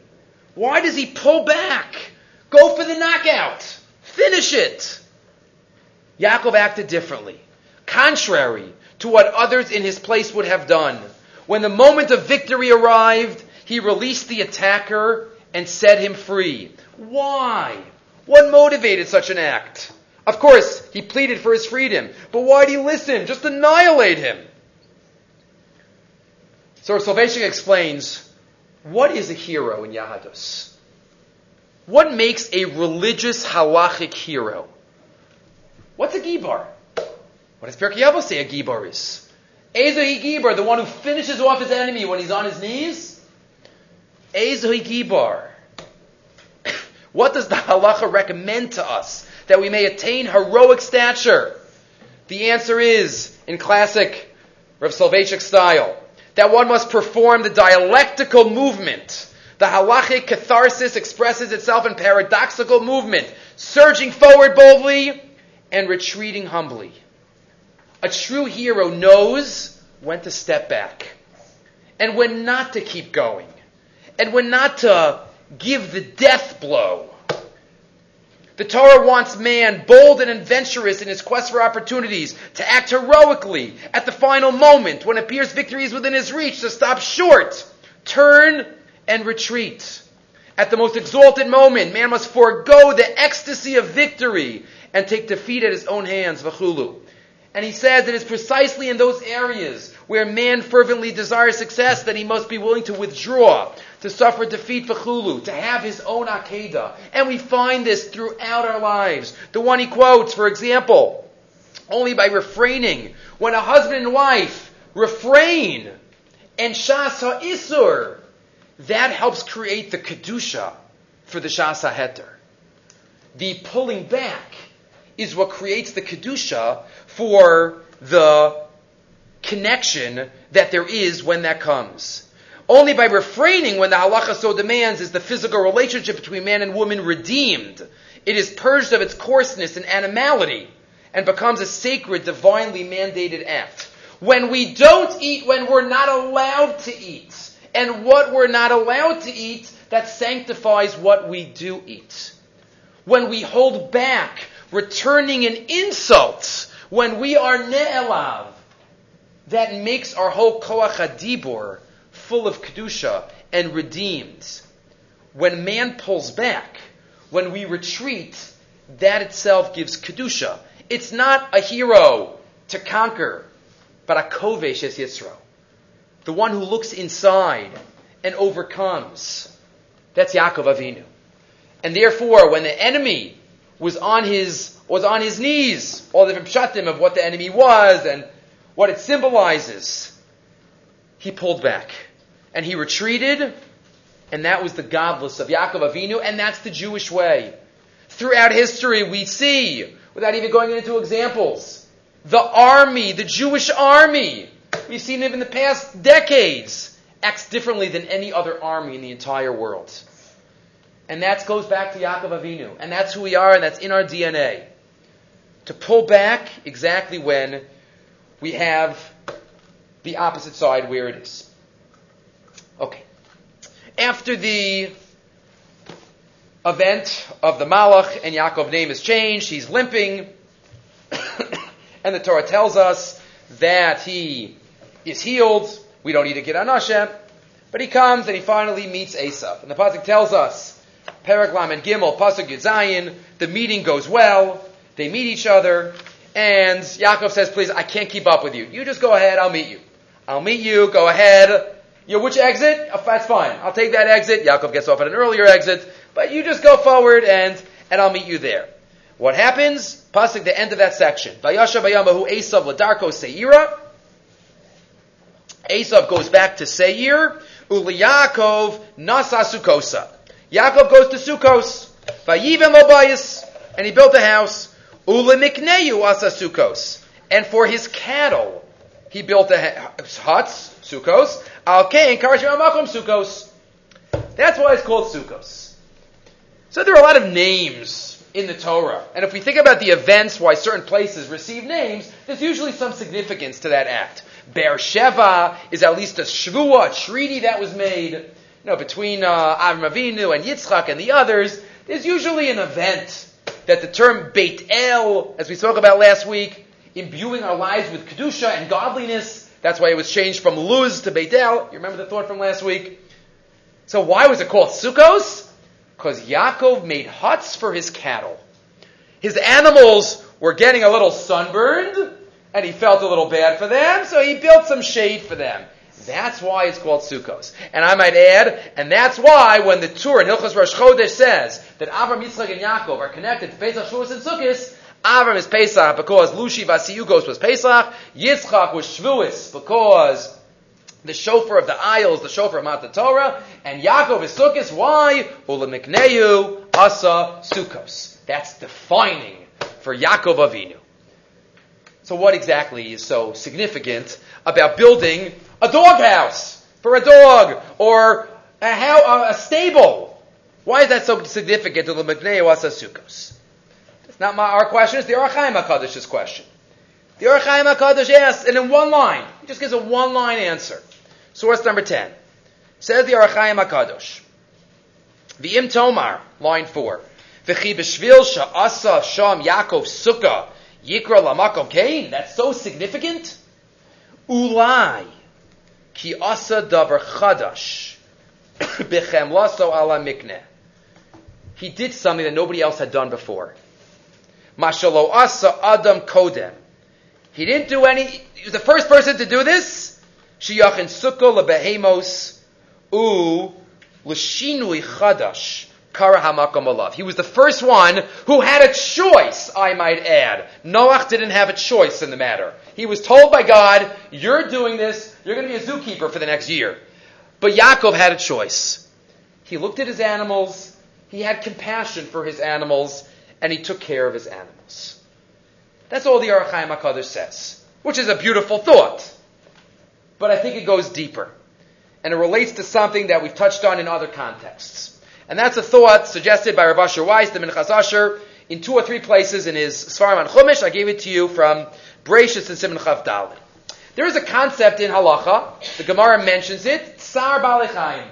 Why does he pull back? Go for the knockout. Finish it. Yaakov acted differently, contrary to what others in his place would have done. When the moment of victory arrived, he released the attacker and set him free. Why? What motivated such an act? Of course, he pleaded for his freedom, but why did he listen? Just annihilate him. So Soloveitchik explains, what is a hero in Yahadus? What makes a religious halachic hero? What's a gibar? What does Pirkei Avos say a gibar is? Ezohi gibar, the one who finishes off his enemy when he's on his knees? Ezohi gibar. [coughs] What does the halacha recommend to us that we may attain heroic stature? The answer is, in classic Rav Soloveitchik style, that one must perform the dialectical movement. The halachic catharsis expresses itself in paradoxical movement, surging forward boldly and retreating humbly. A true hero knows when to step back and when not to keep going and when not to give the death blow. The Torah wants man bold and adventurous in his quest for opportunities, to act heroically at the final moment when appears victory is within his reach, to stop short, turn, and retreat. At the most exalted moment, man must forego the ecstasy of victory and take defeat at his own hands, v'chulu. And he says it is precisely in those areas where man fervently desires success that he must be willing to withdraw, to suffer defeat for chulu, to have his own akeda. And we find this throughout our lives. The one he quotes, for example, only by refraining. When a husband and wife refrain and shasa isur, that helps create the kedusha for the shasa heter. The pulling back is what creates the kedusha for the connection that there is when that comes. Only by refraining when the halacha so demands is the physical relationship between man and woman redeemed. It is purged of its coarseness and animality and becomes a sacred, divinely mandated act. When we don't eat, when we're not allowed to eat, and what we're not allowed to eat, that sanctifies what we do eat. When we hold back, returning an insult when we are ne'elav, that makes our whole koach hadibur full of kedusha and redeemed. When man pulls back, when we retreat, that itself gives kedusha. It's not a hero to conquer, but a kovesh es yitzro. The one who looks inside and overcomes. That's Yaakov Avinu. And therefore, when the enemy was on his was on his knees, all the pshatim of what the enemy was and what it symbolizes. He pulled back and he retreated, and that was the gadlus of Yaakov Avinu, and that's the Jewish way. Throughout history, we see, without even going into examples, the army, the Jewish army, we've seen it in the past decades, acts differently than any other army in the entire world. And that goes back to Yaakov Avinu. And that's who we are, and that's in our DNA. To pull back exactly when we have the opposite side where it is. Okay. After the event of the Malach and Yaakov's name is changed, he's limping, [coughs] and the Torah tells us that he is healed. We don't need to get on Hashem. But he comes and he finally meets Esav. And the Pasuk tells us Perek and Gimel, Pasuk Yudzayin, the meeting goes well, they meet each other, and Yaakov says, please, I can't keep up with you. You just go ahead, I'll meet you. I'll meet you, go ahead. You know, which exit? Oh, that's fine. I'll take that exit. Yaakov gets off at an earlier exit, but you just go forward and, and I'll meet you there. What happens? Pasuk, the end of that section. Vayasha bayamahu Esav ladarko seira. Esav goes back to Seir. Uli Yaakov nasa sukosa. Yaakov goes to Sukkos, Vayiven Lobayis, and he built a house. Ulemikneyu asa Sukkos, and for his cattle he built a huts, Sukkos. Al Kain Karashim Sukkos. That's why it's called Sukkos. So there are a lot of names in the Torah, and if we think about the events why certain places receive names, there's usually some significance to that act. Beersheba is at least a shvua, a treaty that was made. you know, between uh, Avram Avinu and Yitzchak and the others, there's usually an event that the term Beit El, as we spoke about last week, imbuing our lives with kedusha and godliness. That's why it was changed from Luz to Beit El. You remember the thought from last week? So why was it called Sukkos? Because Yaakov made huts for his cattle. His animals were getting a little sunburned, and he felt a little bad for them, so he built some shade for them. That's why it's called Sukkos. And I might add, and that's why when the Tur in Hilchos Rosh Chodesh says that Avram, Yitzchak, and Yaakov are connected to Pesach, Shavuos, and Sukkot, Avram is Pesach because Lushi Vasiyugos was Pesach, Yitzchak was Shavuos because the shofar of the Isles, the shofar of Matan Torah, and Yaakov is Sukkos. Why? Ulamikneyu Asa Sukkos. That's defining for Yaakov Avinu. So what exactly is so significant about building a doghouse for a dog or a, how, a stable? Why is that so significant to the Magnei Asa Sukkos? Not my, our question, it's the Ohr HaChaim HaKadosh's question. The Ohr HaChaim HaKadosh asks, and in one line, he just gives a one line answer. Source number 10. Says the Ohr HaChaim HaKadosh. V'im Tomar, line 4. V'chi b'shvil sha'asa sham Yaakov sukkah yikra lamakom kain. That's so significant. Ulai ki asa davar chadash [coughs] b'chemlaso ala mikneh. He did something that nobody else had done before. Mashalo asa adam kodem. He didn't do any, he was the first person to do this. Shiyachin sukkah lebehemos u l'shinui chadash kara hamakom alav. He was the first one who had a choice, I might add. Noach didn't have a choice in the matter. He was told by God, you're doing this, you're going to be a zookeeper for the next year. But Yaakov had a choice. He looked at his animals, he had compassion for his animals, and he took care of his animals. That's all the Ohr HaChaim HaKadosh says, which is a beautiful thought. But I think it goes deeper. And it relates to something that we've touched on in other contexts. And that's a thought suggested by Rav Asher Weiss, the Minchas Asher, in two or three places in his Svarim on Chumash. I gave it to you from Bereshis and Simon Chav Dalit. There is a concept in Halacha, the Gemara mentions it, Tsar Balechayim.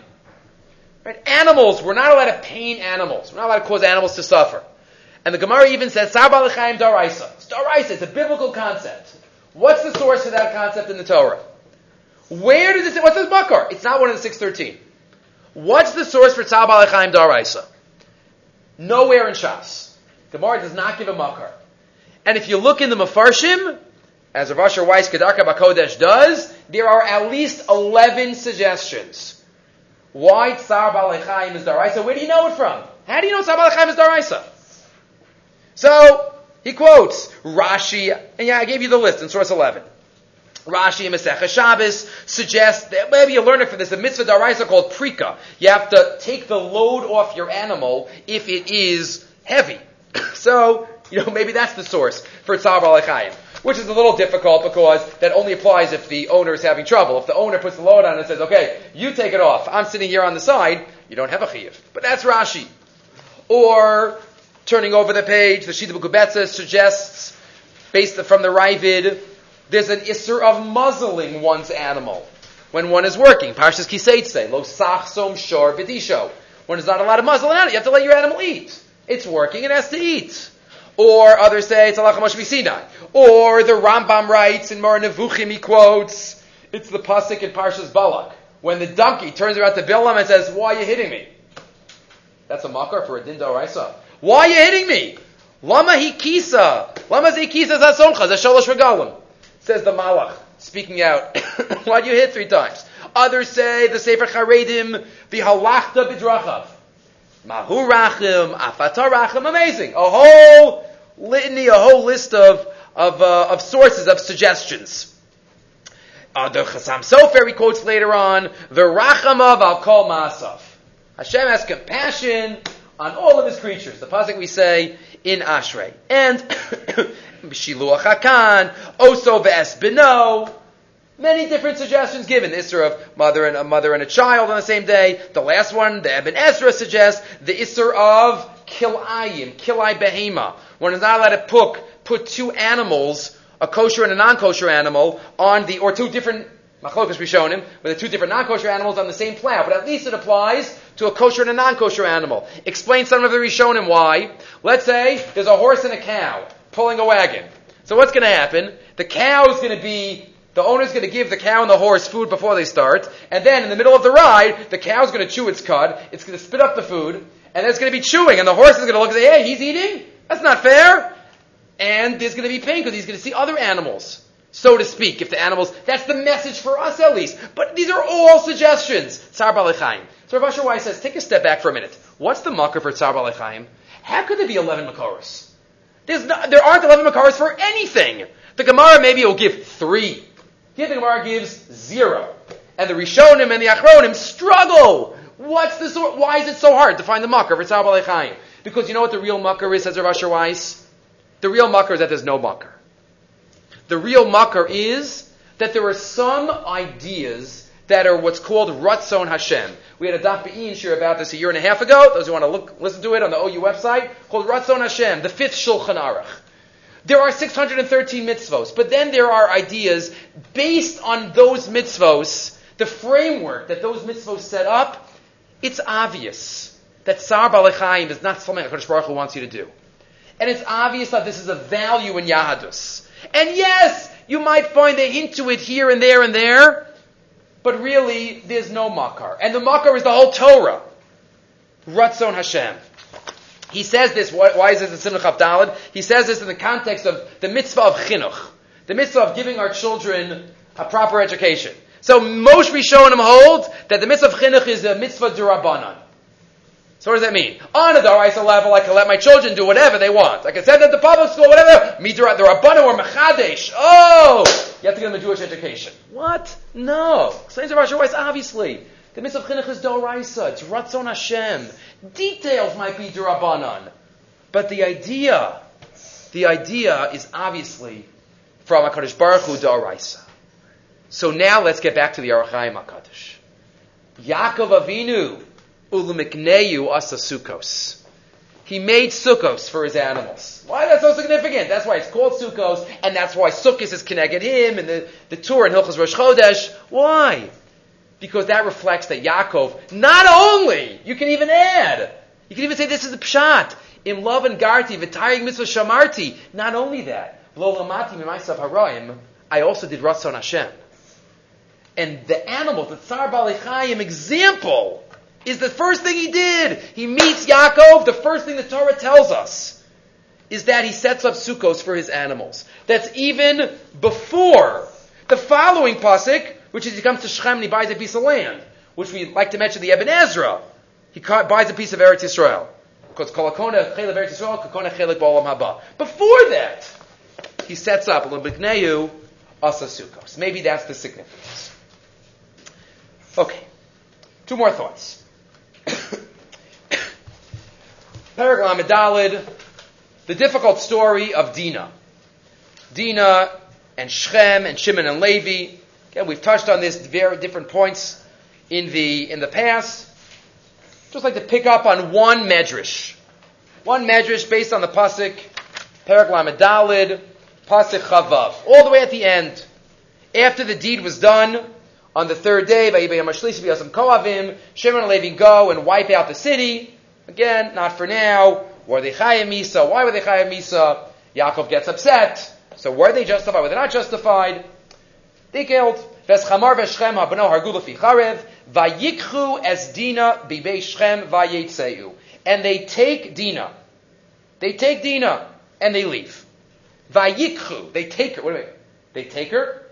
Right? Animals, we're not allowed to pain animals. We're not allowed to cause animals to suffer. And the Gemara even says, Tsar Balechayim Daraisa. Daraisa, it's a biblical concept. What's the source for that concept in the Torah? Where does it say, what's this Bakar? It's not one of the 613. What's the source for Tzar Balechayim Daraisa? Nowhere in Shas. Gemara does not give a Makar. And if you look in the Mefarshim, as Rav Asher Weiss Kedarka Bakodesh does, there are at least 11 suggestions. Why Tzar Balechayim is Daraisa? Where do you know it from? How do you know Tzar Balechayim is Daraisa? So, he quotes Rashi, and yeah, I gave you the list in source 11. Rashi and Masechah Shabbos suggest that maybe you learn it from this, a mitzvah daraisa called prika. You have to take the load off your animal if it is heavy. [coughs] so, you know, maybe that's the source for tzar balachayim. Which is a little difficult because that only applies if the owner is having trouble. If the owner puts the load on and says, okay, you take it off, I'm sitting here on the side, you don't have a chiyuv. But that's Rashi. Or, turning over the page, the Shita Mekubetzes suggests, based from the Raavad, there's an isser of muzzling one's animal when one is working. Parshas Kiseitse, lo sachsom shor vidisho. One is not allowed to muzzle an animal. You have to let your animal eat. It's working, it has to eat. Or others say it's halacha Moshe Sinai. Or the Rambam writes in Moreh Nevuchim, he quotes, it's the pasuk in Parshas Balak. When the donkey turns around to Bilam and says, why are you hitting me? That's a makar for a din Raisa. Why are you hitting me? Lama hikisa. Lama zikisa zasoncha. Zasholosh regalim. Says the Malach, speaking out. [coughs] Why do you hit three times? Others say the Sefer Charedim, the halachta bidrachav. Mahu rachim, afata rachim, amazing. A whole litany, a whole list of, of, uh, of sources, of suggestions. Uh, the Chasam Sofer, he quotes later on, the rachamav al kol ma'asav. Hashem has compassion on all of his creatures. The pasuk we say in Ashrei. And [coughs] Shiluach Hakan, Oso Ve'es Beno. Many different suggestions given. The Isser of mother and a mother and a child on the same day. The last one, the Ibn Ezra suggests the Isser of Kilayim, Kilai Behema. One is not allowed to put, put two animals, a kosher and a non-kosher animal, on the, or two different Machlokas Rishonim, where the two different non-kosher animals on the same plow, but at least it applies to a kosher and a non-kosher animal. Explain some of the Rishonim why. Let's say there's a horse and a cow pulling a wagon. So what's going to happen? The cow is going to be the owner's going to give the cow and the horse food before they start, and then in the middle of the ride, the cow's going to chew its cud, it's going to spit up the food, and it's going to be chewing, and the horse is going to look and say, hey, he's eating? That's not fair. And there's going to be pain because he's going to see other animals so to speak, if the animals, that's the message for us at least. But these are all suggestions. Tsar Balechaim. So Rav Asher Weiss says, take a step back for a minute. What's the makar for Tsar Balechaim? How could there be 11 makaros? No, there aren't 11 makaros for anything. The Gemara maybe will give three. Here the Gemara gives zero. And the Rishonim and the Achronim struggle. What's the sort, why is it so hard to find the makar for Tsar Balechaim? Because you know what the real makar is, says Rav Asher Weiss? The real makar is that there's no makar. The real makar is that there are some ideas that are what's called Ratzon Hashem. We had a Daf Be'in about this a year and a half ago. Those who want to look, listen to it on the OU website, called Ratzon Hashem, the fifth Shulchan Aruch. There are 613 mitzvos, but then there are ideas based on those mitzvos, the framework that those mitzvos set up. It's obvious that Sar Balechayim is not something HaKadosh Baruch Hu wants you to do. And it's obvious that this is a value in Yahadus. And yes, you might find a hint to it here and there and there, but really, there's no makar. And the makar is the whole Torah. Ratzon Hashem. He says this, why is this in Simcha Dalad? He says this in the context of the mitzvah of chinuch, the mitzvah of giving our children a proper education. So Moshe Rishonim hold that the mitzvah of chinuch is a mitzvah durabanan. So what does that mean? On a Daraisa level, I can let my children do whatever they want. I can send them to public school, whatever. Me, the Rabbanu or Mechadesh. Oh! You have to give them a Jewish education. What? No. Explains Rav Weiss, obviously. The mitzvah of chinuch is Doraisa. It's Ratzon Hashem. Details might be Durabanan. But the idea, the idea is obviously from HaKadosh Baruch Hu Doraisa. So now let's get back to the Ohr HaChaim HaKadosh. Yaakov Avinu Ulumikneyu asa sukkos. He made sukkos for his animals. Why is that so significant? That's why it's called sukkos, and that's why sukkos is connected him and the, the Tur in Hilchos Rosh Chodesh. Why? Because that reflects that Yaakov, not only, you can even add, you can even say this is a pshat, in love and garti, v'tayig mitzvah shamarti. Not only that, lo lamati mi'maisav haraim, I also did ratzon Hashem. And the animal, the Tsar Balechayim example, is the first thing he did. He meets Yaakov. The first thing the Torah tells us is that he sets up sukkos for his animals. That's even before the following pasuk, which is he comes to Shechem and he buys a piece of land, which we like to mention the Ibn Ezra. He buys a piece of Eretz Yisrael. Because. Before that, he sets up l'bikneyu asa sukkos. Maybe that's the significance. Okay. Two more thoughts. Paragraph the difficult story of Dina. Dina and Shechem and Shimon and Levi. Again, we've touched on this very different points in the in the past. Just like to pick up on one medrash. One medrash based on the pasuk, Paragraph Medalid, pasuk Chavav. All the way at the end. After the deed was done, on the third day, Shimon and Levi go and wipe out the city. Again, not for now. Were they Chayim Misa? Why were they Chayim Misa? Yaakov gets upset. So were they justified? Were they not justified? They killed. Veschamar v'Shchem habano hargu lefi charev vayikchu es Dina bibei Shchem vayetzeu. And they take Dina. They take Dina and they leave. Vayikchu. They take her. Wait a minute. They take her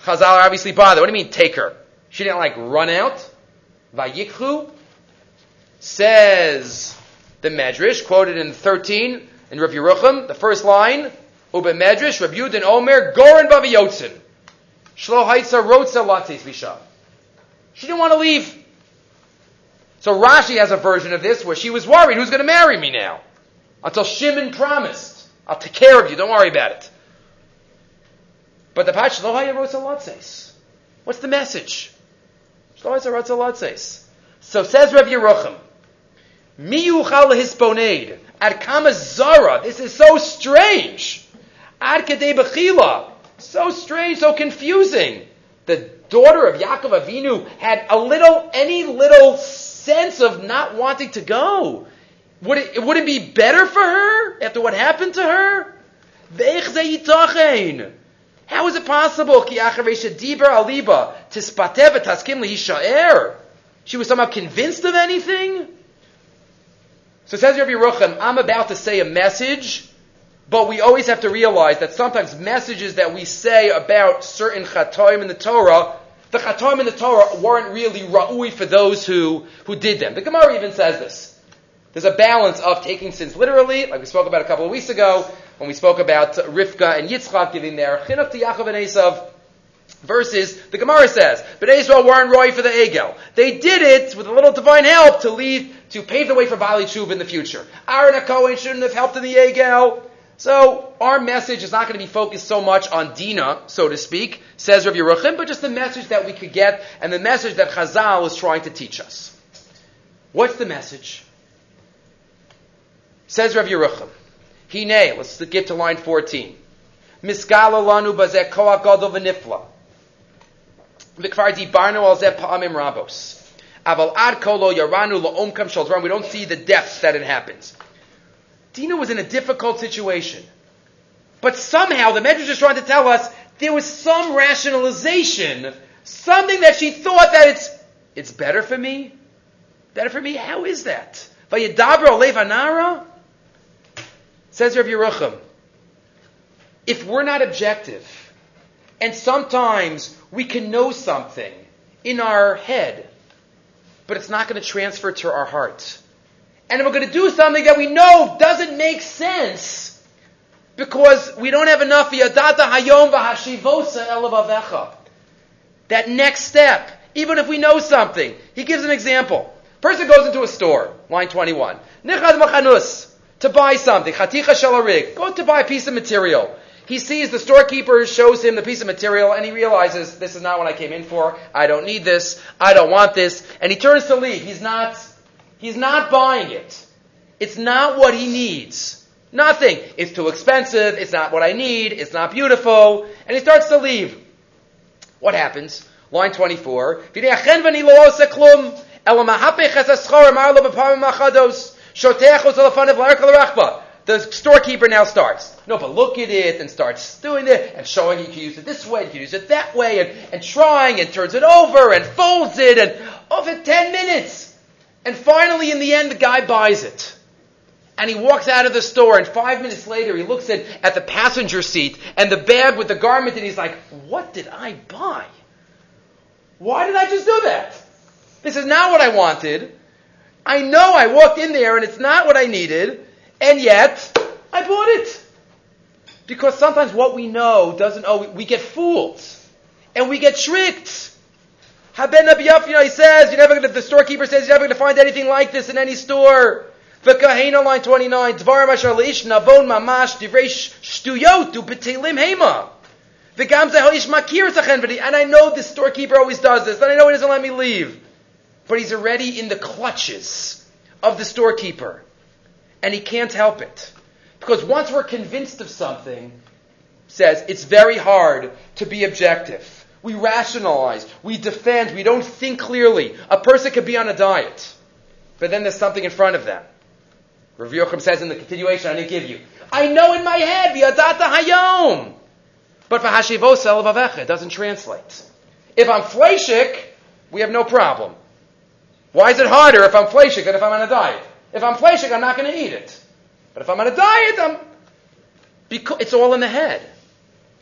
Chazal are obviously bothered. What do you mean take her? She didn't like run out. Vayikhu says the Medrash, quoted in 13 in Rav Yerucham, the first line, Ube Medrash, Rav Yudin Omer, Goren Baviyotzin. Shlo Haitza Rotza Visha. She didn't want to leave. So Rashi has a version of this where she was worried, who's going to marry me now? Until Shimon promised, I'll take care of you, don't worry about it. But the Pash Shlohaya. What's the message? Shlohaya Rotzalotzes. So says Rav Yerucham, Miyuchal hisponed. Ad kama zara. This is so strange. Ad kadei bechila. So strange, so confusing. the daughter of Yaakov Avinu had a little, any little sense of not wanting to go? Would it, would it be better for her after what happened to her? How is it possible? She was somehow convinced of anything? So says Rabbi Rucham, I'm about to say a message, but we always have to realize that sometimes messages that we say about certain chatoim in the Torah, the chatoim in the Torah weren't really ra'ui for those who, who did them. The Gemara even says this. There's a balance of taking sins literally, like we spoke about a couple of weeks ago, when we spoke about Rivka and Yitzchak giving their chinuch to Yaakov and Esav, versus the Gemara says, but Israel weren't roy for the Egel. They did it with a little divine help to lead, to pave the way for Bali Shuv in the future. Aaron and Cohen shouldn't have helped in the Egel. So our message is not going to be focused so much on Dina, so to speak, says Rav Yerucham, but just the message that we could get and the message that Chazal is trying to teach us. What's the message? Says Rav Yerucham. Hine, let's get to line 14. Miskala lanu bazeh koach gadol v'nifla. V'kvar dibarnu al zeh pa'amim rabos. Aval ad kolo yaranu la'omkam shalzram. We don't see the depths that it happens. Dina was in a difficult situation. But somehow the Medrash is trying to tell us there was some rationalization, something that she thought that it's it's better for me. Better for me? How is that? Vayidabra levanara? Says Rav Yerucham, if we're not objective, and sometimes we can know something in our head, but it's not going to transfer to our heart. And we're going to do something that we know doesn't make sense because we don't have enough yadata hayom v'hashivosa elavavecha. That next step, even if we know something. He gives an example. Person goes into a store, line 21. Nichad machanus, to buy something. Chaticha shalarig. Go to buy a piece of material. He sees the storekeeper shows him the piece of material and he realizes this is not what I came in for. I don't need this. I don't want this. And he turns to leave. He's not, he's not buying it. It's not what he needs. Nothing. It's too expensive. It's not what I need. It's not beautiful. And he starts to leave. What happens? Line 24. The storekeeper now starts. No, but look at it and starts doing it and showing you can use it this way, you can use it that way, and, and trying and turns it over and folds it and over 10 minutes. And finally, in the end, the guy buys it. And he walks out of the store, and five minutes later, he looks at, at the passenger seat and the bag with the garment, and he's like, What did I buy? Why did I just do that? This is not what I wanted. I know I walked in there and it's not what I needed. And yet, I bought it. Because sometimes what we know doesn't, oh, we get fooled. And we get tricked. Haben Abiyaf, you know, he says, you're never gonna, the storekeeper says, you're never gonna find anything like this in any store. The Kahena line 29, Dvar Mashar Leish Navon Mamash Divrei Shtuyot Du Betelim Hema. The Gamza Haish Makir Zachenvedi. And I know the storekeeper always does this, and I know he doesn't let me leave. But he's already in the clutches of the storekeeper and he can't help it. Because once we're convinced of something, says it's very hard to be objective. We rationalize, we defend, we don't think clearly. A person could be on a diet, but then there's something in front of them. Rav Yochim says in the continuation, I didn't give you. I know in my head, v'yadata hayom. But for hashivos it doesn't translate. If I'm fleshik, we have no problem. Why is it harder if I'm fleshik than if I'm on a diet? If I'm fleshik, I'm not going to eat it. But if I'm on a diet, I'm because it's all in the head.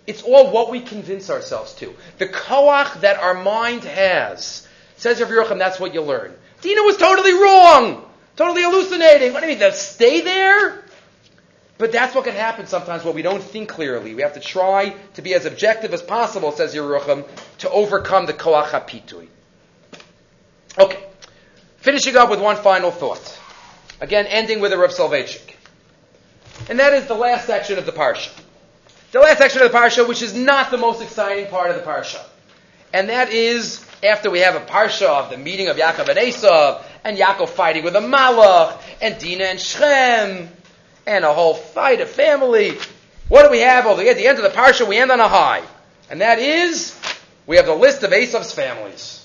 It's all what we convince ourselves to. The koach that our mind has. Says Rav Yerucham, that's what you learn. Dina was totally wrong. Totally hallucinating. What do you mean? They'll stay there? But that's what can happen sometimes when we don't think clearly. We have to try to be as objective as possible, says Yerucham, to overcome the koach hapitui. Okay. Finishing up with one final thought. Again, ending with a Rav Soloveitchik. And that is the last section of the Parsha. The last section of the Parsha, which is not the most exciting part of the Parsha. And that is after we have a Parsha of the meeting of Yaakov and Esav, and Yaakov fighting with a Malach, and Dinah and Shem, and a whole fight of family. What do we have? Well, at the end of the Parsha, we end on a high. And that is we have the list of Esav's families.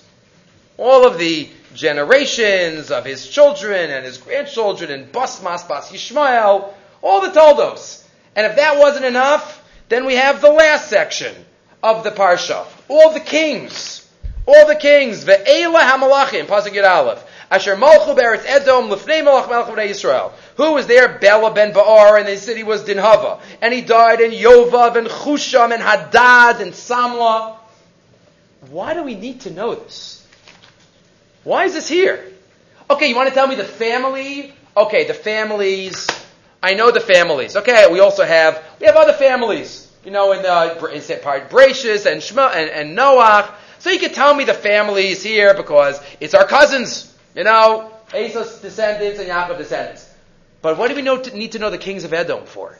All of the generations of his children and his grandchildren and Basmas, Bas Yishmael, all the Toldos. And if that wasn't enough, then we have the last section of the Parsha. All the kings. All the kings. Ve'ela hamalachim. Pasuk Yud Aleph. Asher malchu be'eretz Edom lefnei malach melech b'nei Yisrael. Who was there? Bela ben Ba'ar, and his city was Dinhava. And he died in Yovav and Chusham and Hadad and Samla. Why do we need to know this? Why is this here? Okay, you want to tell me the family? Okay, the families. I know the families. Okay, we also have we have other families. You know, in uh, the in part Brachus and Shema and, and Noach. So you can tell me the families here because it's our cousins. You know, Esau's descendants and Yaakov descendants. But what do we know to, need to know the kings of Edom for?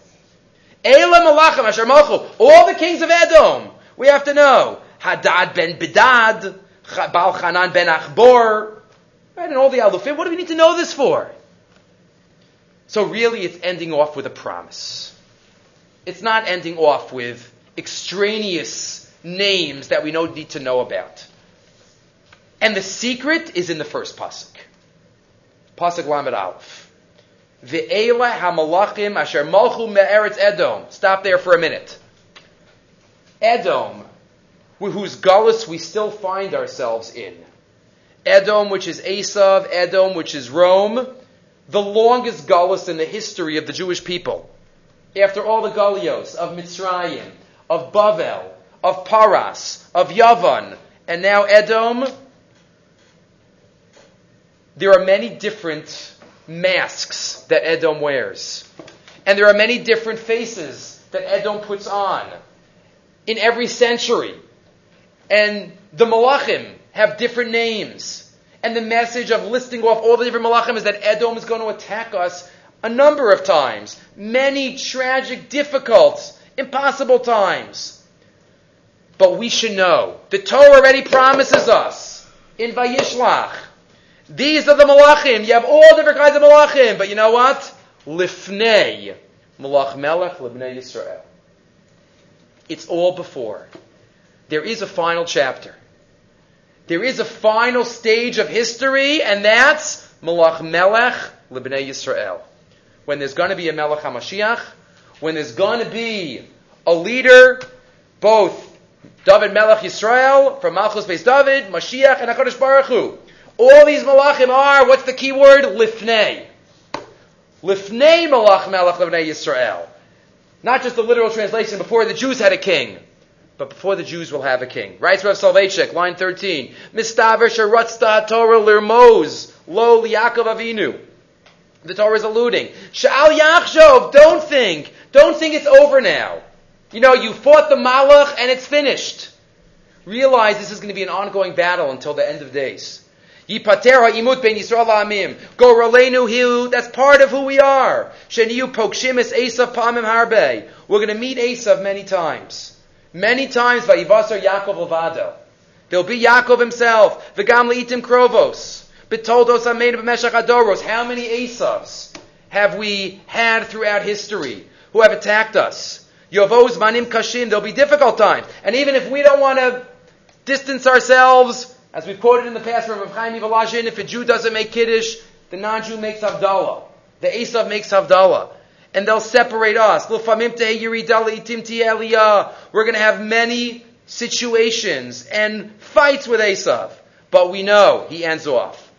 Elam Malachim Asher Malchu. All the kings of Edom. We have to know. Hadad ben Bedad, Baal Hanan ben Achbor, right, and all the Alufim. What do we need to know this for? So really, it's ending off with a promise. It's not ending off with extraneous names that we don't need to know about. And the secret is in the first pasuk. Pasuk Lamed Aleph. Ve'ela hamalachim asher malchu me'eretz Edom. Stop there for a minute. Edom whose gullus we still find ourselves in. Edom, which is Esav, Edom, which is Rome, the longest gullus in the history of the Jewish people. After all the Galios of Mitzrayim, of Bavel, of Paras, of Yavan, and now Edom, there are many different masks that Edom wears. And there are many different faces that Edom puts on. In every century, and the Malachim have different names. And the message of listing off all the different Malachim is that Edom is going to attack us a number of times. Many tragic, difficult, impossible times. But we should know. The Torah already promises us in Vayishlach. These are the Malachim. You have all different kinds of Malachim. But you know what? Lifnei. Malach Melech Libnei Yisrael. It's all before there is a final chapter. There is a final stage of history, and that's Malach Melech Libnei Yisrael. When there's going to be a Melech HaMashiach, when there's going to be a leader, both David Melech Yisrael, from Malchus Beis David, Mashiach, and HaKadosh Baruch Hu. All these Malachim are, what's the key word? Lifnei. Lifnei Malach Melech Libnei Yisrael. Not just the literal translation, before the Jews had a king but before the Jews will have a king. Writes Rav Soloveitchik, line 13. Mistaver sharatzta Torah lirmoz lo liyakov avinu. The Torah is alluding. Sha'al yachshov, don't think. Don't think it's over now. You know, you fought the malach and it's finished. Realize this is going to be an ongoing battle until the end of days. Yipater ha'imut ben Yisrael ha'amim. Go rolenu hiu. That's part of who we are. Sheniyu pokshimis Esav pamim harbe. We're going to meet Esav many times. Many times, Vayivasar Yaakov Levado. There'll be Yaakov himself. V'gam leitim krovos. Betoldos amein b'meshach adoros. How many Esavs have we had throughout history who have attacked us? Yovos manim kashim. There'll be difficult times. And even if we don't want to distance ourselves, as we've quoted in the past from Rav Chaim Volozhin, if a Jew doesn't make Kiddush, the non-Jew makes Havdalah. The Esav makes Havdalah and they'll separate us. We're going to have many situations and fights with Esav. But we know he ends off.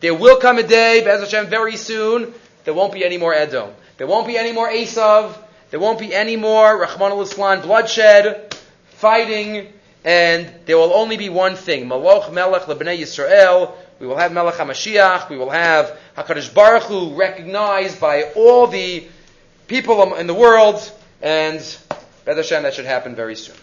There will come a day, Be'ez Hashem, very soon, there won't be any more Edom. There won't be any more Esav. There won't be any more Rahman al bloodshed, fighting, and there will only be one thing: Maloch Melech LeBnei Yisrael. We will have Melech HaMashiach. We will have Hakadosh Baruch Hu recognized by all the people in the world, and Beth Hashem, that should happen very soon.